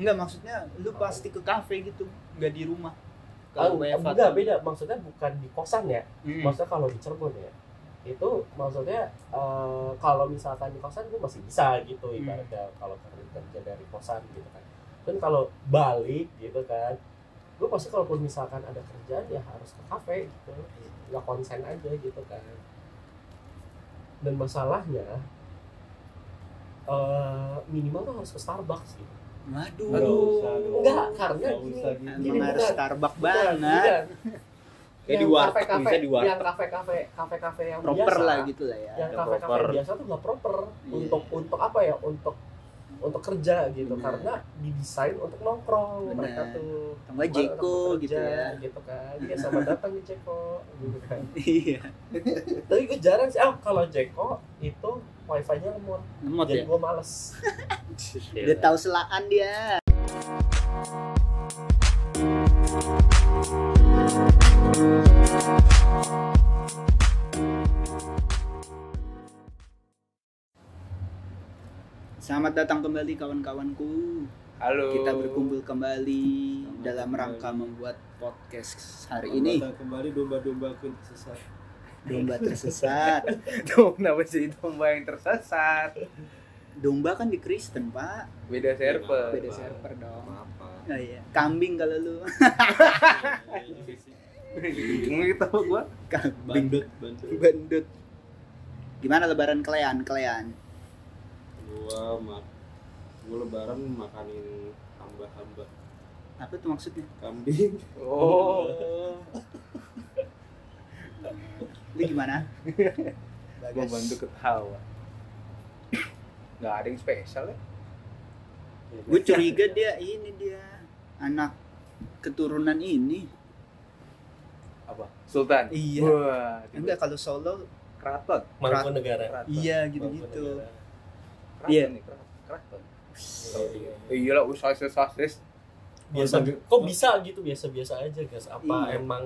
Enggak maksudnya lu pasti ke kafe gitu, enggak di rumah. Oh, WFH enggak beda. Maksudnya bukan di kosan ya. Hmm. maksudnya kalau di Cirebon ya. Itu maksudnya eh, kalau misalkan di kosan gue masih bisa gitu Hmm. ibaratnya kalau kerja dari kosan gitu kan. Dan kalau balik gitu kan gue pasti kalaupun misalkan ada kerjaan ya harus ke kafe gitu. Nggak konsen aja gitu kan. Dan masalahnya eh, minimal tuh harus ke Starbucks gitu Waduh. Aduh. enggak karena Nggak gini usah gitu. Gini, harus bukan. Starbucks banget. Kayak di warteg, bisa di warteg. yang kafe-kafe kafe-kafe yang Proper biasa, lah gitu lah ya. yang kafe-kafe proper. biasa tuh nggak proper Iya. untuk untuk apa ya untuk untuk kerja gitu Bener. karena didesain untuk nongkrong Bener. mereka tuh Tambah Bukan Jeko gitu ya. gitu kan ya sama datang di Jeko gitu kan Iya. tapi gue jarang sih ah kalau Jeko itu wifi-nya lemot Lemot jadi ya. gue males Udah tahu selaan dia. Selamat datang kembali kawan-kawanku. Halo. Kita berkumpul kembali Selamat dalam kembali. rangka membuat podcast hari Selamat ini. datang kembali domba-domba aku yang tersesat. Domba tersesat. Tuh, kenapa sih domba yang tersesat? Domba kan di Kristen, Pak. Beda server. Beda server dong. Apa? Oh iya. Kambing kalau lu. Bingung gitu gua. Kambing. Bandut, bandut. Bandut. Gimana lebaran kalian? Kalian? Gua mak gua lebaran makanin hamba-hamba Apa tuh maksudnya? kambing. Oh. Lu gimana? Gua bantu ketawa. Gak ada yang spesial ya? Gue curiga dia ini dia anak keturunan ini. Apa? Sultan. Iya. Wah, Enggak kalau Solo keraton. Mangkunegara Keraton. iya gitu-gitu. Mangkunegara. Iya. Iya. Iya lah, usaha sasis. biasa kok bisa gitu biasa-biasa aja guys apa Iya. emang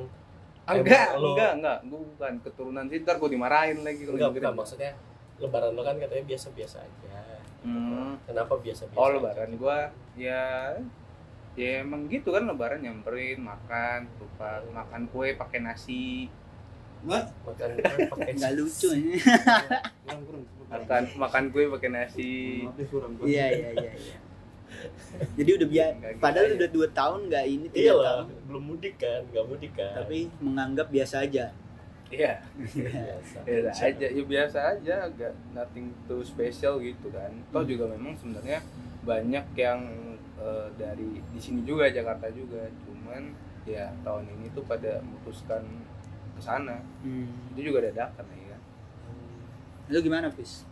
Enggak, Emang lo- enggak, enggak. Gua bukan keturunan sih, ntar gua dimarahin lagi kalau enggak dengerin. bukan maksudnya lebaran lo kan katanya biasa-biasa aja Hmm. kenapa biasa-biasa Oh aja? lebaran gua ya ya emang gitu kan lebaran nyamperin makan lupa makan kue pakai nasi Mak, makan kan pakai Enggak lucu ini. kurang kurang. Makan makan kue pakai nasi. Iya iya iya iya. Jadi udah biasa. Enggak gitu Padahal aja. udah dua tahun nggak ini iya tiga lah tahun. belum mudik kan nggak mudik kan Tapi menganggap biasa aja. iya biasa biasa aja ya biasa aja agak nothing too special gitu kan toh Hmm. juga memang sebenarnya banyak yang eh, dari di sini juga Jakarta juga cuman ya tahun ini tuh pada memutuskan ke sana Hmm. itu juga dadakan ya Lu gimana, Fis?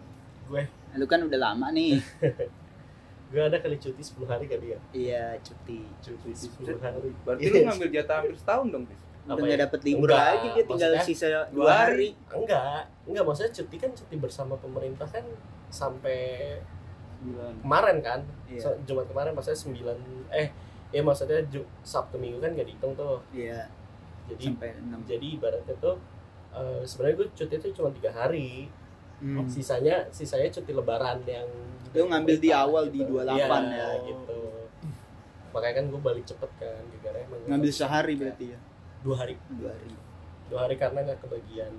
gue Lu kan udah lama nih. gue ada kali cuti 10 hari kali ya iya, cuti. cuti 10 hari berarti Iya. lu ngambil jatah hampir setahun dong Fis? Udah Apa nggak ya? dapet libur Enggak, lagi dia tinggal maksudnya sisa dua hari. enggak enggak maksudnya cuti kan cuti bersama pemerintah kan sampai Sembilan. kemarin kan Iya. Jumat kemarin maksudnya 9 eh ya maksudnya Ju- Sabtu Minggu kan gak dihitung tuh Iya, jadi sampai enam. jadi ibaratnya tuh eh, sebenarnya gue cuti itu cuma tiga hari Hmm. sisanya sisanya cuti lebaran yang Lu ngambil di awal di 28 Iya, ya. gitu makanya kan gue balik cepet kan gara emang Ngambil sehari berarti ya. dua hari Dua hari. dua hari karena nggak kebagian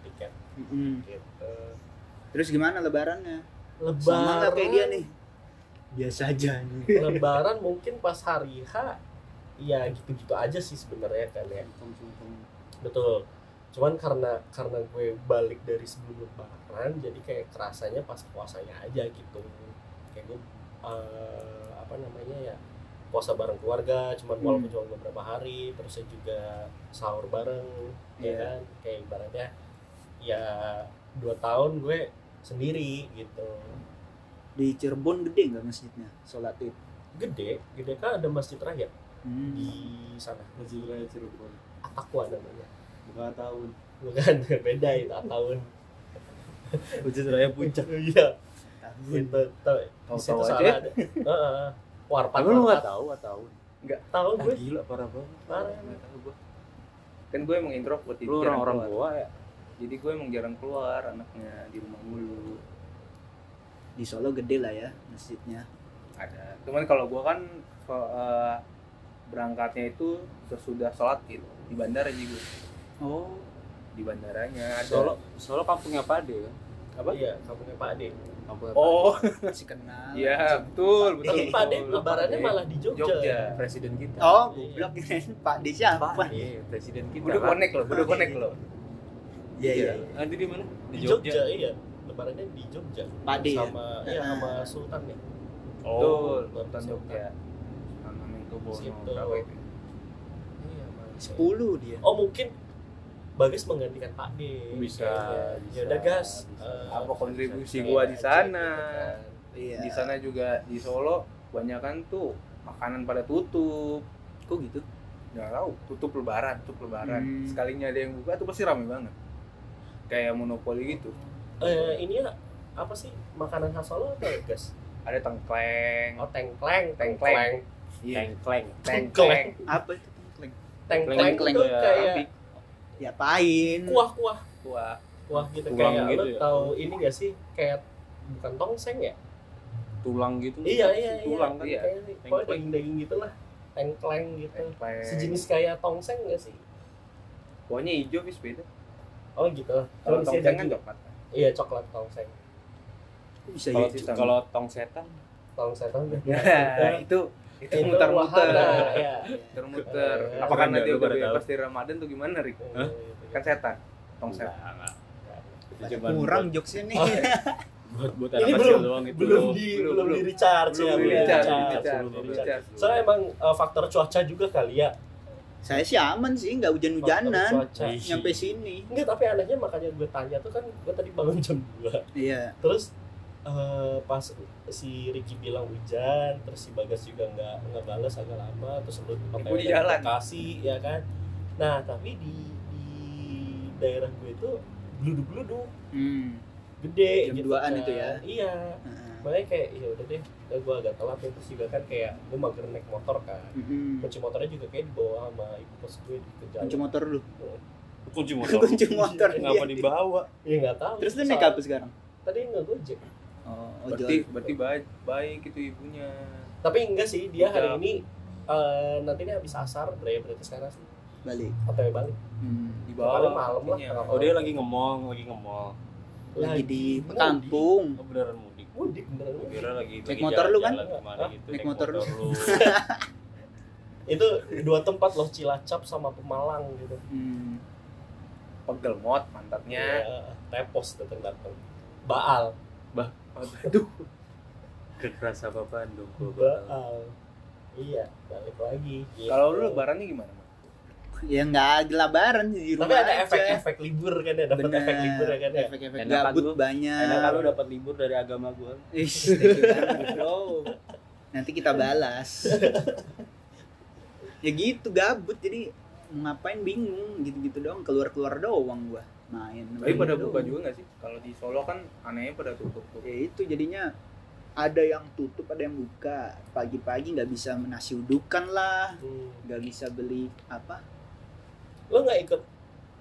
tiket Mm-mm. gitu Terus gimana lebarannya? Sama lebaran nggak kayak dia nih? Biasa aja nih. lebaran mungkin pas hari H ya gitu-gitu aja sih sebenarnya kan ya betul cuman karena karena gue balik dari sebelum lebaran jadi kayak kerasanya pas puasanya aja gitu kayak gue eh, apa namanya ya puasa bareng keluarga cuman Hmm. walaupun cuma beberapa hari terus saya juga sahur bareng ya Iya. kan kayak ibaratnya ya dua tahun gue sendiri gitu Di Cirebon gede nggak masjidnya? Sholat id. gede gede kan ada masjid raya Hmm. di sana Masjid Raya Cirebon. Atakwa namanya Buka tahun. bukan beda itu tahun Masjid Raya Puncak. iya itu Tahu-tahu situ aja. ada Heeh. warpat lu nggak tahu tahu. tahu Ah, gue gila parah banget. Parah. Nggak tahu gua. Kan gue emang introvert Lu jarang orang-orang. Goa ya? Jadi gue emang jarang keluar anaknya di rumah mulu. Di Solo gede lah ya masjidnya. ada cuman kalau gua kan eh, berangkatnya itu sesudah sholat id di bandara gua Oh. di bandaranya ada. Solo Solo kampungnya Pade kan? Apa? Iya kampungnya Pak Ade kampungnya oh. Si kenal. iya betul betul. Tapi Pak Ade lebarannya Pak Ade. malah di Jogja, Jogja. presiden kita. Oh, goblok kirain Pak D siapa? Iya, presiden kita. Udah connect loh udah connect loh. Iya, iya. nanti di mana? Di Jogja, iya. Lebarannya di Jogja. Pak D ya? sama iya sama Sultan ya. Betul. Sultan Jogja. Sultan Hamengkubuwono Situ. berapa itu iya. 10 dia. oh mungkin Bagas menggantikan Pak D. Bisa, ya udah gas. Bisa. eh, apa kontribusi gua di sana? Kan. Iya. di sana juga di Solo kebanyakan tuh makanan pada tutup. Kok gitu? nggak tahu tutup lebaran tutup lebaran. Hmm. sekalinya ada yang buka tuh pasti rame banget. Kayak monopoli gitu. Eh ini ya apa sih? Makanan khas Solo apa ya gas? Ada tengkleng. Oh tengkleng. Tengkleng. iya. Tengkleng. Tengkleng. Apa itu tengkleng? tengkleng Tengkleng itu ya, kayak api. Ya pain. kuah-kuah Wah, kuah gitu Tulang kayak gitu lo ya? tahu ini gak sih kayak bukan tongseng ya? Tulang gitu. Iya iya iya. Tulang kan Iya. kayak daging-daging gitu lah. Tengkleng gitu. Tengkleng. Sejenis kayak tongseng gak sih? Kuahnya hijau bis beda. Oh gitu. Kalau tongkeng kan coklat. Iya coklat tongseng. Bisa kalau gitu? kalau tong setan. Tongseng tongseng ya itu itu muter-muter. ya. Muter-muter. Eh, apakah nanti udah bebas dari Ramadan tuh gimana Rik? Hah? kan setan tong setan. kurang buat- jokesnya nih. Oh, buat buat Ini anak kecil belum- doang itu belum di Belum, belum, belum. di recharge ya Belum di recharge, belum di di soalnya emang eh, faktor cuaca juga kali ya. Saya sih aman sih, nggak hujan-hujanan. Ih. Nyampe sini. enggak tapi anehnya makanya gue tanya tuh kan gue tadi bangun jam 2 Iya. terus eh, pas si Ricky bilang hujan terus si Bagas juga nggak nggak balas agak lama terus lu Ibu di jalan. ya kan nah tapi di di daerah gue itu geluduk-geluduk Hmm. gede Jam gitu duaan kan. itu ya? iya Heeh. makanya kayak ya udah deh gue agak telat ya. terus juga kan kayak gue mager naik motor kan Mm-mm. kunci motornya juga kayak dibawa sama ibu kos gue ke jalan Kunci motor lu. kunci motor Kunci motor ngapa dia. dibawa ya nggak tahu Terus lu naik apa sekarang? tadi nggak gojek Oh, berarti ojol. berarti baik baik itu ibunya tapi enggak sih dia hari ini eh nanti ini habis asar berarti berarti sekarang sih balik. atau ya balik Hmm. di Paling bawah malam lah, oh dia lagi nge-mall lagi nge-mall Lagi di mudik. kampung. oh beneran mudik mudik beneran mudik. kira lagi Naik lagi motor lu kan? gitu Naik motor lu. itu dua tempat loh Cilacap sama Pemalang gitu Hmm. pegel mot mantapnya ya, tepos datang datang Baal aduh. Kekeras apa Bandung gua bakal Baal iya balik lagi. Gitu. kalau lu lebarannya gimana? Ya nggak ada lebaran sih di rumah tapi ada efek-efek libur kan ya dapat efek libur ya kan ya? Efek-efek gabut lu. banyak. enak kalau dapat libur dari agama gua. Ish, bro. Nanti kita balas. ya gitu gabut. Jadi ngapain bingung? Gitu-gitu doang. Keluar-keluar doang gua main. tapi main pada buka juga nggak sih kalau di Solo kan anehnya pada tutup tuh Ya itu jadinya ada yang tutup ada yang buka pagi-pagi nggak bisa menasi udukan lah Hmm. nggak bisa beli apa lo nggak ikut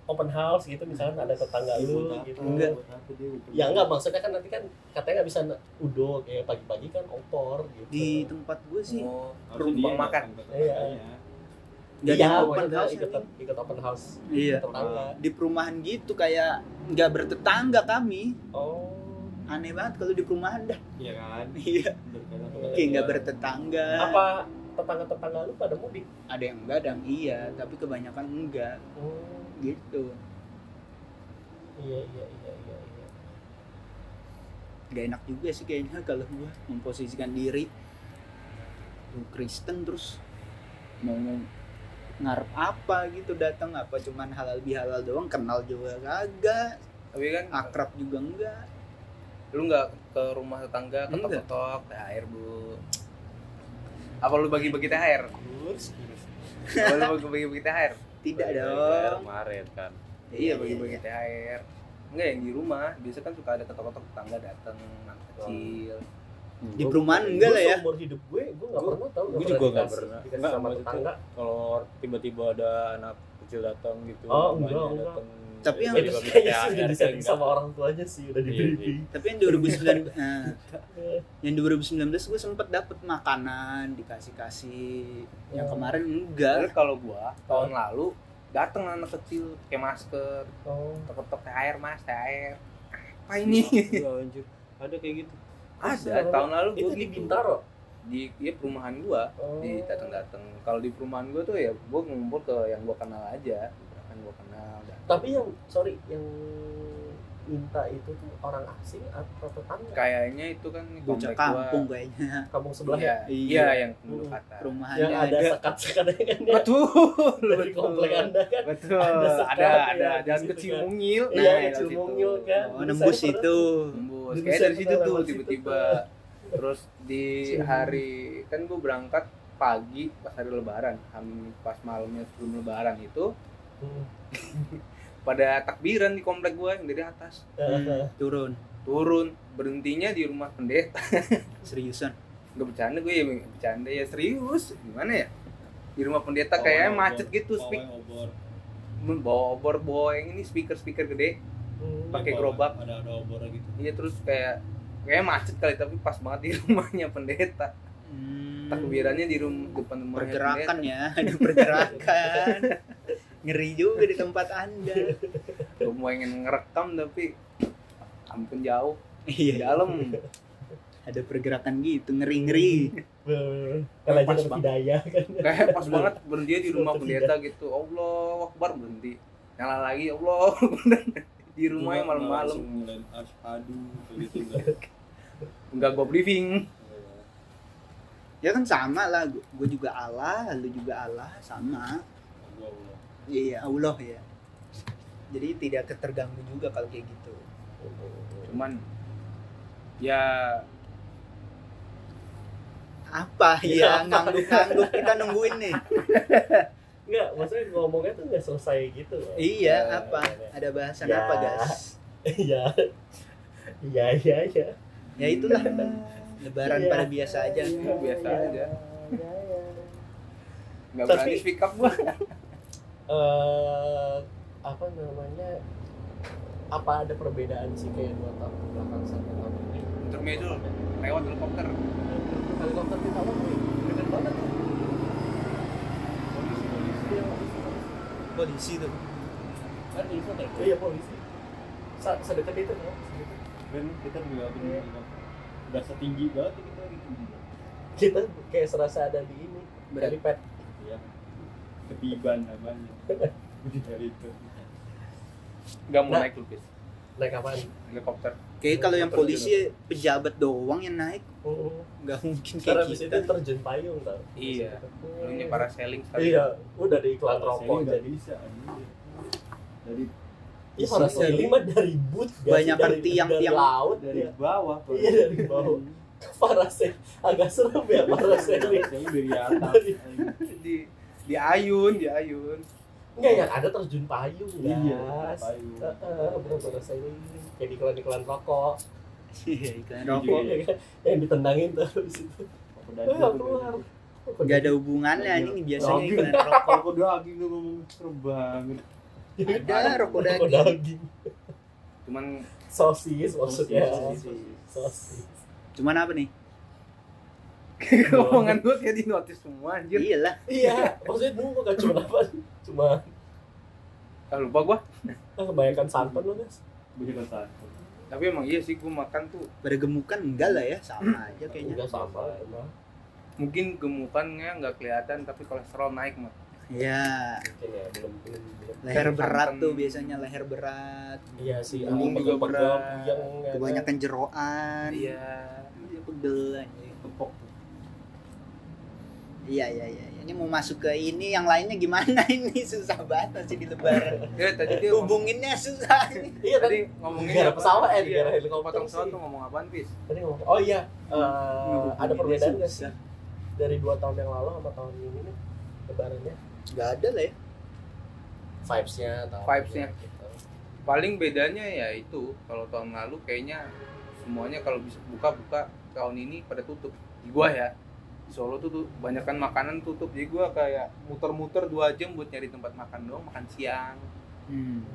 open house gitu misalkan ada tetangga lu Buat apa? gitu Enggak. Open ya enggak maksudnya kan nanti kan katanya nggak bisa uduk kayak pagi-pagi kan opor gitu di tempat gue sih oh rumah makan Iya. Nggak ada Iya, open house ikut, ikut open house. Iya. Tetangga. Di perumahan gitu kayak nggak bertetangga kami. Oh. Aneh banget kalau di perumahan dah. Iya kan? Iya. Kayak nggak bertetangga. Apa tetangga-tetangga lu pada mudik? Ada yang enggak ada yang iya tapi kebanyakan enggak. Oh. Gitu. Iya iya iya iya iya. Gak enak juga sih kayaknya kalau gua memposisikan diri. Lu Kristen terus. Mau ngarep apa gitu datang apa cuman halal bihalal doang kenal juga kagak. Tapi kan akrab juga enggak. Lu nggak ke rumah tetangga ketok-ketok THR bu. Apa lu bagi-bagi THR kurs apa lu bagi-bagi THR tidak dong. kemarin kan. Iya bagi-bagi THR enggak yang di rumah. Biasa kan suka ada ketok-ketok tetangga datang anak kecil di perumahan enggak lah ya umur hidup gue gue nggak Gua- pernah tahu gue juga nggak dikasih- pernah dikasih nggak sama tetangga kalau tiba-tiba ada anak kecil datang gitu Oh, enggak, enggak. datang Tapi yang- itu kayaknya bisa sih udah RT disetting enggak. sama orang tuanya sih udah di Iya, iya. briefing tapi yang 2019 eh, yang 2019 gue sempet dapet makanan dikasih kasih yang Oh. kemarin enggak kalau gua tahun lalu datang anak kecil pakai masker, oh tok-tok THR mas, THR. Apa ini? Iya, anjir. Ada kayak gitu. Ada tahun lalu itu gua di gitu. Bintaro Di ya perumahan gua, oh. di datang-datang. Kalau di perumahan gua tuh ya gua ngumpul ke yang gua kenal aja, yang gua kenal. datang. tapi yang sorry yang minta itu tuh orang asing atau tetangga Kayaknya itu kan bocah komplek gua. kampung kayaknya kampung sebelah Iya, ya iya, Iya. yang penduduk Hmm. kata. perumahannya yang ada ada sekat-sekatnya kan ya Betul, dari komplek anda kan Betul. Ada Ada sekat ada ya, jalan di situ kecil kan. mungil. Iya, lewat kecil situ. mungil kan. oh, nembus itu Nembus. Dulu Kayak dari situ tuh tiba-tiba. Terus di hari kan gue berangkat pagi pas hari lebaran, pas malamnya sebelum lebaran itu Hmm. pada takbiran di komplek gue yang dari atas. Hmm, turun. Turun. Berhentinya di rumah pendeta. Seriusan? Nggak bercanda gue ya bercanda ya. Serius? Gimana ya? Di rumah pendeta Pawai kayaknya obor. macet gitu speak obor. bawa obor bawa yang ini speaker speaker gede. Hmm. Pakai gerobak. Ada ada obor gitu. iya terus kayak kayak macet kali tapi pas banget di rumahnya pendeta. Hmm, takbirannya di rumah depan rumahnya pergerakan pendeta. ya. Ada pergerakan ngeri juga di tempat anda. Gue mau ingin ngerekam tapi ampun jauh. Di iya. Dalam. Ada pergerakan gitu ngeri ngeri kalau aja Pas banget. hidayah kan. Kayak pas banget berhenti di rumah pendeta gitu. Allah akbar berhenti. Nyala lagi Allah di rumah yang Nggak- nggak malam-malam kayak gitu enggak. nggak gue briefing. Ya kan sama lah gue juga Allah lu juga Allah sama. Iya Allah ya jadi tidak keterganggu juga kalau kayak gitu cuman ya apa Ya, ya ngangguk ngangguk kita nungguin nih Enggak, maksudnya ngomongnya tuh nggak selesai gitu loh. iya Ya, apa ya, ya. ada bahasan Ya. apa guys Iya. Iya, iya, iya. ya itulah lebaran Iya. pada biasa aja Iya, biasa iya, aja. iya, iya. nggak Tapi- berani speak up gue Eh, apa namanya? Apa ada perbedaan sih kayak dua tahun belakang sama tahun ini? intermezzo lewat helikopter Helikopter kita nih? Dekat banget. Iya, polisi tuh Kan di sana Oh iya polisi. Sa sedekat itu kan? kan kita juga Iya. bener udah setinggi banget ya kita gitu. Kita kayak serasa ada di ini. Berat. Helipad. Ya. Ketiban namanya. Dari itu. nggak mau Nah. naik lupis Naik apaan? helikopter kayak kalau yang polisi pejabat doang yang naik Hmm. nggak mungkin kayak kita itu terjun payung tau. Iya. Hmm. Dulunya parasailing sekali Iya, udah di iklan rokok jadi. bisa. Dari Iya, parasailing mah dari boot gak sih? Banyakan dari, tiang- dari tiang. laut dari ya. bawah. Iya, dari bawah. Parasailing agak serem ya parasailing. Parasailing dari atas. Dari- di di ayun di ayun Enggak yang ada terjun payung Iya, payung. Heeh, bener parasailing kayak di iklan-iklan rokok. Iya, iklan Iya, rokok iya. Iya kan? yang ditendangin terus itu. Tuh keluar. nggak ada hubungannya Iya. ini biasanya Daging. iklan rokok Rokok daging lu ngomong serem banget. ada rokok daging daging. cuman Sosis maksudnya. Sosis. Sosis. cuman apa nih omongan gue kayak di notice semua anjir iyalah Iya, maksudnya nunggu kan cuma apa? Cuma ah, lupa gue ah, kebayangkan santan loh guys. Begitu satu. tapi emang iya sih gue makan tuh pada gemukan enggak lah ya sama aja kayaknya Enggak sama emang. mungkin gemukannya nggak kelihatan tapi kolesterol naik mah ya Mungkin ya belum belum belum. leher Santan. berat tuh biasanya leher berat Iya sih, Punggung ah, juga berat. ya kan. kebanyakan jeroan iya Iya, pegel anjing. Iya iya iya ini mau masuk ke ini yang lainnya gimana ini susah banget masih di lebaran ya tadi dia hubunginnya susah Iya tadi tadi ngomongin apa? pesawat, eh, Iya, negara helikopter potong pesawat tuh ngomong apaan pis tadi ngomong. Oh iya, eh, ada perbedaan nggak sih dari dua tahun yang lalu sama tahun ini nih lebarannya? nggak ada lah ya Vibes-nya atau Vibes-nya. apa gitu. paling bedanya ya itu kalau tahun lalu kayaknya semuanya kalau bisa buka buka tahun ini pada tutup di gua ya di Solo tuh, tuh banyakkan makanan tutup jadi gua kayak muter-muter dua jam buat nyari tempat makan doang makan siang hmm.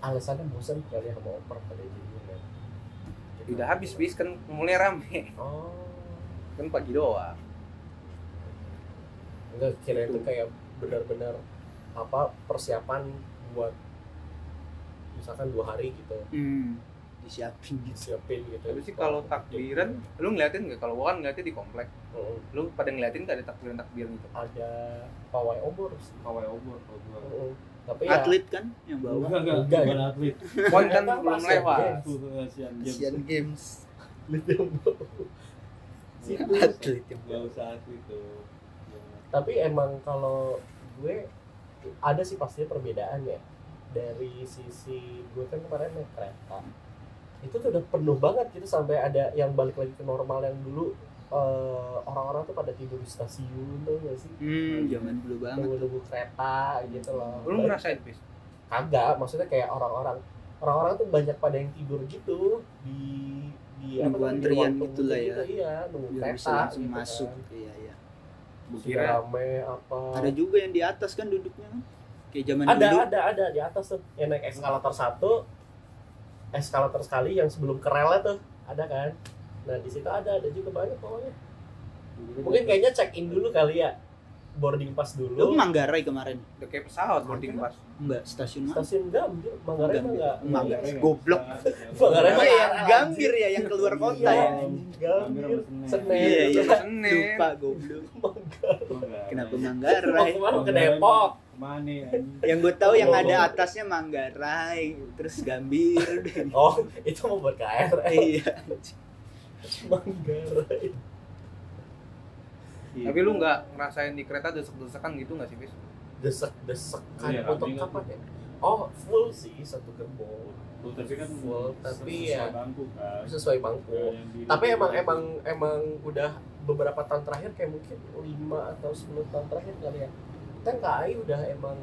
alasannya bosan kali ya sama oper pada jadinya kan Gitu. Udah habis bis kan mulai rame. oh Kan pagi doang. enggak kira itu kayak benar-benar apa persiapan buat misalkan dua hari gitu hmm, disiapin gitu siapin gitu Tapi sih kalau takbiran, lu ngeliatin nggak? Kalau gua kan ngeliatin di komplek. Heeh. Lu pada ngeliatin nggak ada takbiran takbiran gitu? ada pawai obor sih Pawai obor kalau gua. Heeh. tapi ya atlet kan yang bawa Enggak, enggak, Enggak, bukan ya? atlet. Pon kan belum Asian lewat. Games. Asian Games. Asian Games atlet yang Enggak bawa usah atlet tuh. tapi emang kalau gue ada sih pastinya perbedaan ya dari sisi gue kan kemarin naik kereta itu tuh udah penuh banget gitu sampai ada yang balik lagi ke normal yang dulu eh, orang-orang tuh pada tidur di stasiun tuh gak sih? Hmm zaman dulu banget nunggu-nunggu kereta gitu loh. Lu Balik- ngerasain bis? kagak maksudnya kayak orang-orang orang-orang tuh banyak pada yang tidur gitu di di Nunggu antrian gitu lah ya. iya nunggu biar bisa kereta langsung gitu masuk kan. iya. Iya Sudah Kira rame apa? ada juga yang di atas kan duduknya kan? Kayak zaman ada dulu. ada ada di atas tuh. Yang naik eskalator satu eskalator sekali yang sebelum ke relnya tuh ada kan? Nah di situ ada ada juga banyak pokoknya. Mungkin kayaknya check in dulu kali ya boarding pass lu dulu Manggarai kemarin? Udah kayak pesawat boarding pass. enggak stasiun mana? Stasiun Gambir Manggarai mah enggak. Manggarai. Goblok. Manggarai Oh mah iya, KRL, Gambir ya yang keluar kota Iya, ya. Gambir Senen Iya, iya. Senin. Lupa goblok. Manggarai. Kenapa mau Manggarai? ke mana ke Depok Ke mana ya? Yang gue tahu yang Oh. ada atasnya Manggarai, terus Gambir. oh itu mau buat KRL Iya. Manggarai Tapi lu nggak ngerasain di kereta desek-desekan gitu nggak sih bis? desek-desekan Iya, untuk kapan ya oh full sih satu gerbong Tuh, tapi kan Full, tapi sesuai ya bangku kan. sesuai bangku di- tapi emang emang emang udah beberapa tahun terakhir kayak mungkin 5 atau 10 tahun terakhir kali ya kan KAI udah emang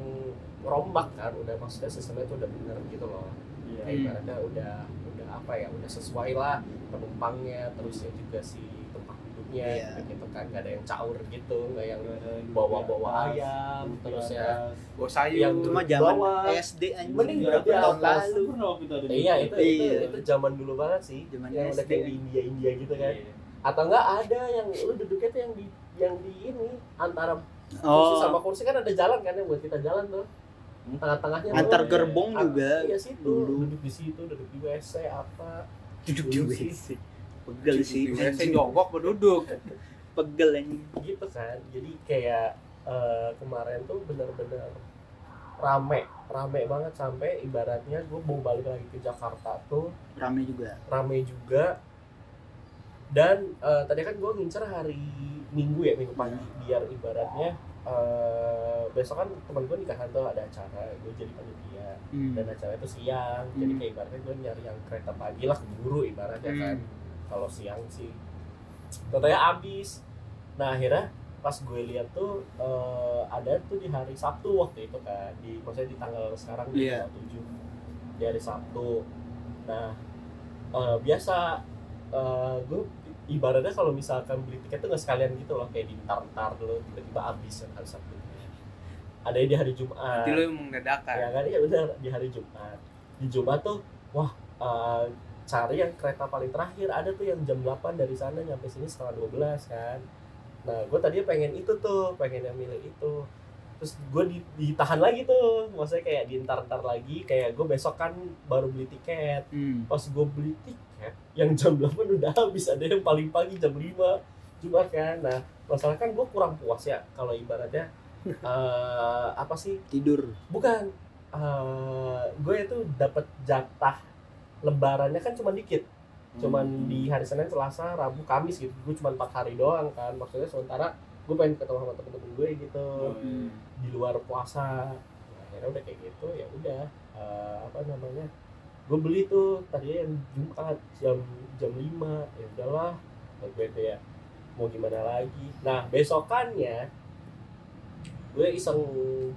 rombak kan udah maksudnya sistemnya itu udah bener gitu loh Iya. kayak ibaratnya udah udah apa ya udah sesuai lah penumpangnya terus ya juga si tempat duduknya Iya. gitu, gitu kan nggak ada yang caur gitu nggak yang bawa-bawa ayam terus ya Bawa sayur. Yang Cuma zaman. SD anjing Mending berapa di tahun lalu. Iya itu itu Iya. itu zaman dulu banget sih Zaman yang udah SD. kayak di India India gitu kan Iya. atau enggak ada yang lu duduknya tuh yang di yang di ini antara kursi sama Oh, kursi kan ada jalan kan yang buat kita jalan tuh Hmm. tengah-tengahnya antar gerbong an- juga. iya situ dulu. duduk di situ duduk di WC apa Duduk di WC. Pegel sih. Di WC jongkok berduduk. Pegel anjing. gitu kan jadi kayak eh, kemarin tuh bener-bener rame rame banget sampai ibaratnya gue mau balik lagi ke Jakarta tuh Rame juga. rame juga dan eh, tadi kan gue ngincer hari minggu ya minggu pagi biar ibaratnya eh, besok kan teman gue nikahan tuh ada acara gue jadi panitia Hmm. dan acara itu siang jadi Hmm. kayak ibaratnya gue nyari yang kereta pagi lah keburu ibaratnya kan Hmm. kalau siang sih katanya abis nah akhirnya pas gue lihat tuh eh, ada tuh di hari Sabtu waktu itu kan di maksudnya di tanggal sekarang di Iya. tanggal 7 di hari Sabtu nah eh, biasa eh, gue ibaratnya kalau misalkan beli tiket tuh nggak sekalian gitu loh kayak dintar-ntar dulu tiba-tiba habis kan hari Sabtu. Ada di hari Jumat. Jadi lu emang dadakan. ya kan? Iya benar. Di hari Jumat. Di Jumat tuh wah eh, cari yang kereta paling terakhir. Ada tuh yang jam 8 dari sana nyampe sini setengah 12 kan? Nah gue tadi pengen itu tuh pengen yang milih itu. Terus gue di- ditahan lagi tuh. Maksudnya kayak diantar-antar lagi kayak gue besok kan baru beli tiket. Hmm. pas gue beli tiket yang jam 8 udah habis ada yang paling pagi jam 5 Jumat kan nah masalah kan gue kurang puas ya kalau ibaratnya eh, apa sih? Tidur. bukan. Eh, gue itu dapat jatah lebarannya kan cuma dikit. Cuman Hmm. di hari Senin Selasa Rabu Kamis gitu. Gue cuma empat hari doang kan. Maksudnya sementara gue pengen ketemu sama temen-temen gue gitu. Hmm. di luar puasa. Nah, akhirnya udah kayak gitu ya udah. Eh, apa namanya gue beli tuh tadi yang Jumat jam jam 5 ya udahlah gue tuh ya mau gimana lagi. Nah besokannya gue iseng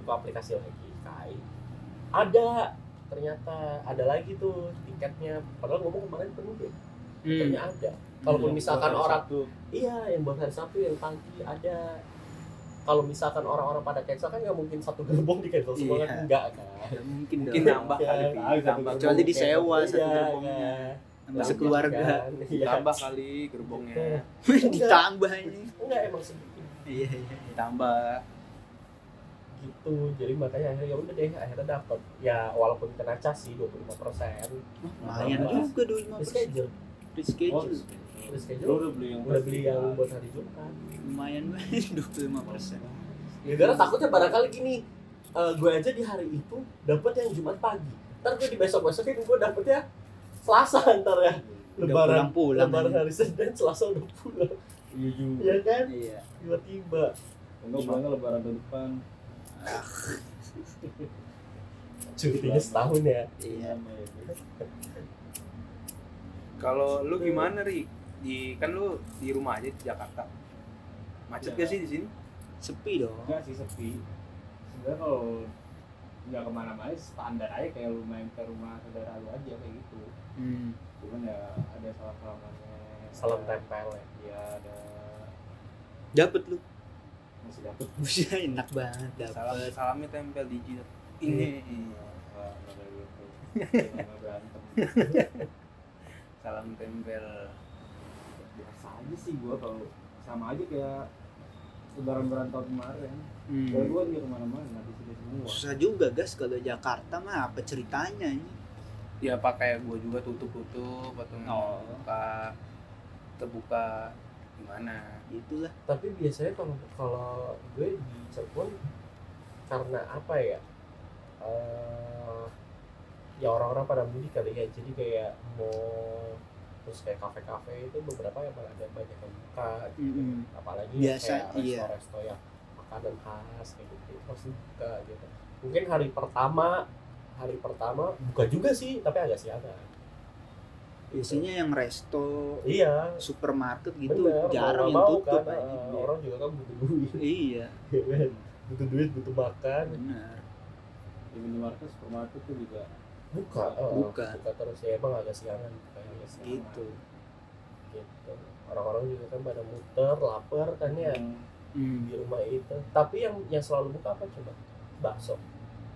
buka aplikasi lagi kai. Ada ternyata ada lagi tuh tiketnya. Padahal ngomong kemarin penuh deh. Hmm. ternyata ada. Kalaupun Yang misalkan orang Sabtu. iya yang buat hari Sabtu yang pagi ada kalau misalkan orang-orang pada cancel kan nggak mungkin satu gerbong di cancel semua kan Iya. enggak kan Ya, mungkin Mungkin dong. nambah Iya, kali Pi. kali satu Tambah Kecuali disewa Iya, satu gerbongnya iya. sama Nambah sekeluarga kan. Iya. Tambah kali gerbongnya. ditambah ini enggak emang segitu iya iya Tambah. gitu jadi makanya akhirnya ya udah deh akhirnya dapat ya walaupun kena cas sih 25 persen lumayan Tambah. juga dulu lima reschedule reschedule Lo udah beli yang udah beli yang buat hari Jumat. Lumayan banget dua puluh lima persen. Ya karena takutnya barangkali gini eh, gue aja di hari itu dapat yang Jumat pagi. Ntar gue di besok besokin gue dapetnya Selasa ntar ya. Lebaran. pulang lebaran hari Senin Selasa udah pulang. Iya juga. ya kan? Iya. Tiba-tiba. Enggak pulangnya lebaran tahun depan. cutinya setahun ya. Iya. Lama ya. Kalau lu gimana ri? Di kan lu di rumah aja di Jakarta. Macet Iya. gak sih di sini? sepi dong Enggak sih sepi. Sebenarnya kalau nggak ke mana-mana standar aja kayak lu main ke rumah saudara lu aja kayak gitu. hmm. Cuman ya ada salam salamannya. salam tempel ya Iya ada dapet lu masih dapet. Buset, enak banget Salam dapet salamnya tempel di jidat. Ini Wah, gitu. Nggak berantem. salam tempel. Aja sih gua kalau sama aja kayak lebaran-lebaran tahun kemarin. Hmm. Kalau gua nggak ke mana-mana di sini semua. susah juga guys kalau Jakarta mah apa ceritanya ini Ya pakai gua juga tutup-tutup atau Oh. buka terbuka gimana? itulah tapi biasanya kalau kalau gue di Cirebon karena apa ya eh ya orang-orang pada mudik kali ya jadi kayak mau terus kayak kafe-kafe itu beberapa yang malah ada banyak yang buka gitu. Mm-mm. apalagi Biasa, kayak iya. resto-resto yang makanan khas kayak gitu itu pasti buka gitu mungkin hari pertama hari pertama buka juga sih tapi agak siangan biasanya yang resto iya supermarket gitu bener, jarang yang tutup kan, aja. orang juga kan butuh duit iya ya kan? butuh duit butuh makan benar Di minimarket, supermarket tuh juga buka eh, Buka. buka terus ya emang agak siangan sih gitu. Gitu. Orang-orang juga kan pada muter lapar kan ya hmm. di rumah itu. Tapi yang yang selalu buka apa coba? Bakso.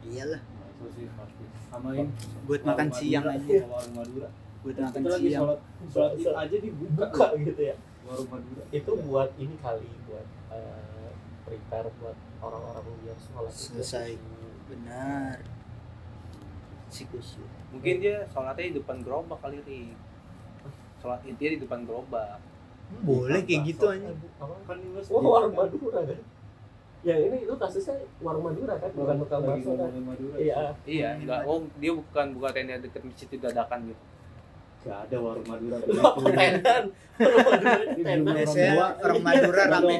Iyalah. Itu sih pasti. Sama ini. Buat warung makan siang aja. Warung Madura. buat Itu makan siang. sholat sholat id aja dibuka. buka. Gitu ya. Warung Madura. itu buat ini kali buat eh, prepare buat orang-orang biar sholat itu. selesai. Benar. Sikus Mungkin dia sholatnya di depan gerobak kali ri. Sholat intinya di depan gerobak. boleh kayak gitu aja Kan ini mas- Wah, warung Madura kan yang ini itu kasusnya warung Madura kan bukan tukang lagi bakso kan Madura. iya Iya, enggak. Oh, dia bukan buka tenda deket masjid dadakan gitu. Gak ada warung Madura. tenan warung Madura tenan biasanya orang Madura rame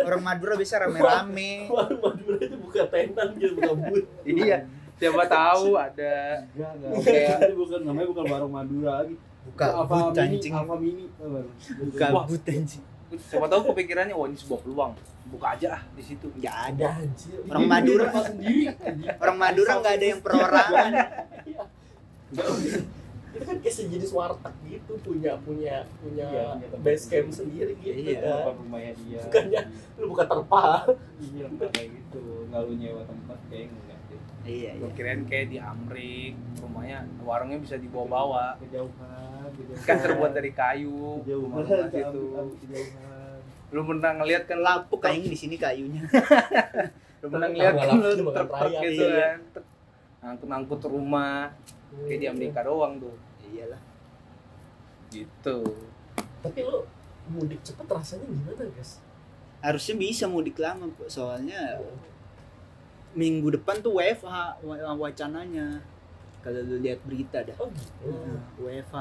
orang Madura bisa rame-rame warung Madura itu buka tenan gitu buka but Iya. Siapa tahu ada Enggak, enggak. Kayak- Itu bukan namanya bukan warung Madura lagi. Buka but Mini, anjing Alfa Mini. nggak buka but anjing siapa tahu kepikirannya wah ini sebuah peluang. Buka aja ah di situ. nggak ada anjir Orang Madura. sendiri. orang Madura nggak ada yang perorangan itu kan kayak sejenis warteg gitu punya punya punya Iya, base camp sendiri. sendiri gitu Iya. kan rumahnya dia. Bukannya lu buka terpal Iya, enggak kayak gitu. Enggak lu nyewa tempat kayak enggak iya iya kirain kayak di Amrik, rumahnya warungnya bisa dibawa-bawa. Kejauhan. Kan terbuat dari kayu, Kejauhan. Lu pernah ngeliat kan lampu kayaknya di sini kayunya. Lu pernah ngeliat kan lu makan truk-truk raya, gitu iya. kan. Angkut-angkut rumah. Kayak di Amerika doang tuh. iyalah. Gitu. tapi lu mudik cepet rasanya gimana guys? Harusnya bisa mudik lama soalnya minggu depan tuh WFH wa- wacananya. Kalau lu lihat berita dah. Oh gitu. Nah, WFH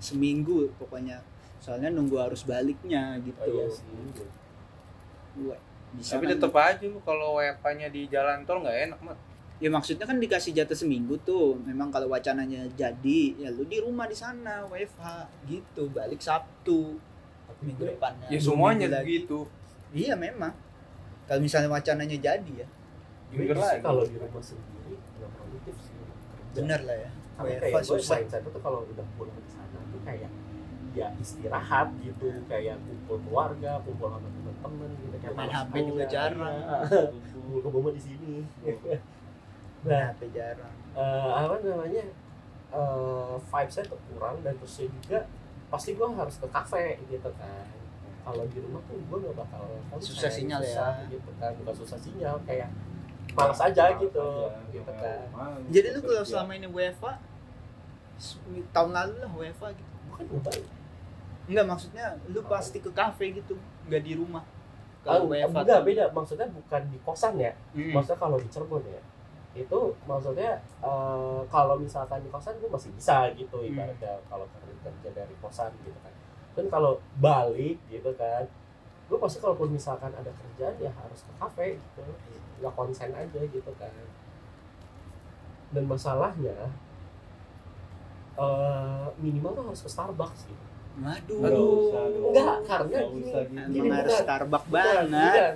seminggu pokoknya. Soalnya nunggu arus baliknya gitu. Oh iya sih Wa- bisa Tapi kan- tetep aja lu kalau WFH-nya di jalan tol nggak enak mat. ya maksudnya kan dikasih jatah seminggu tuh. Memang kalau wacananya jadi ya lu di rumah di sana WFH gitu. Balik Sabtu tapi minggu gue depannya. Ya semuanya begitu. iya memang. Kalau misalnya wacananya jadi ya. Gue Jujur justru lagi. kalau di rumah sendiri nggak produktif sih. Bener lah ya. WFH gue susah. tuh kalau udah pulang ke sana tuh kayak ya istirahat gitu kayak kumpul keluarga kumpul sama temen-temen gitu. Kayak Main malas HP juga jarang. Iya. kumpul ke mama di sini. Nah HP jarang. Eh, apa namanya? Eh vibesnya tuh kurang dan terusnya juga pasti gue harus ke kafe gitu kan. Kalau di rumah tuh gue gak bakal konsen, Susah sinyal ya. susah gitu kan bukan susah sinyal kayak malas aja gitu aja, gitu kan. Rumah, jadi lu kalau kerja. selama ini WFA tahun lalu lah WFA gitu bukan bukan enggak maksudnya lu pasti ke kafe gitu enggak di rumah. Kalau WFA enggak tuh- beda. Maksudnya bukan di kosan ya. Hmm. maksudnya kalau di Cirebon ya. Itu maksudnya eh, kalau misalkan di kosan gue masih bisa gitu Hmm. ibaratnya kalau kerja kerja dari kosan gitu kan. Kan kalau balik gitu kan gue pasti kalaupun misalkan ada kerjaan ya harus ke kafe gitu. Nggak konsen aja gitu kan. Dan masalahnya eh, minimal tuh harus ke Starbucks gitu Waduh. Dong. Enggak, karena gini, gini, harus. Starbucks banget. bukan.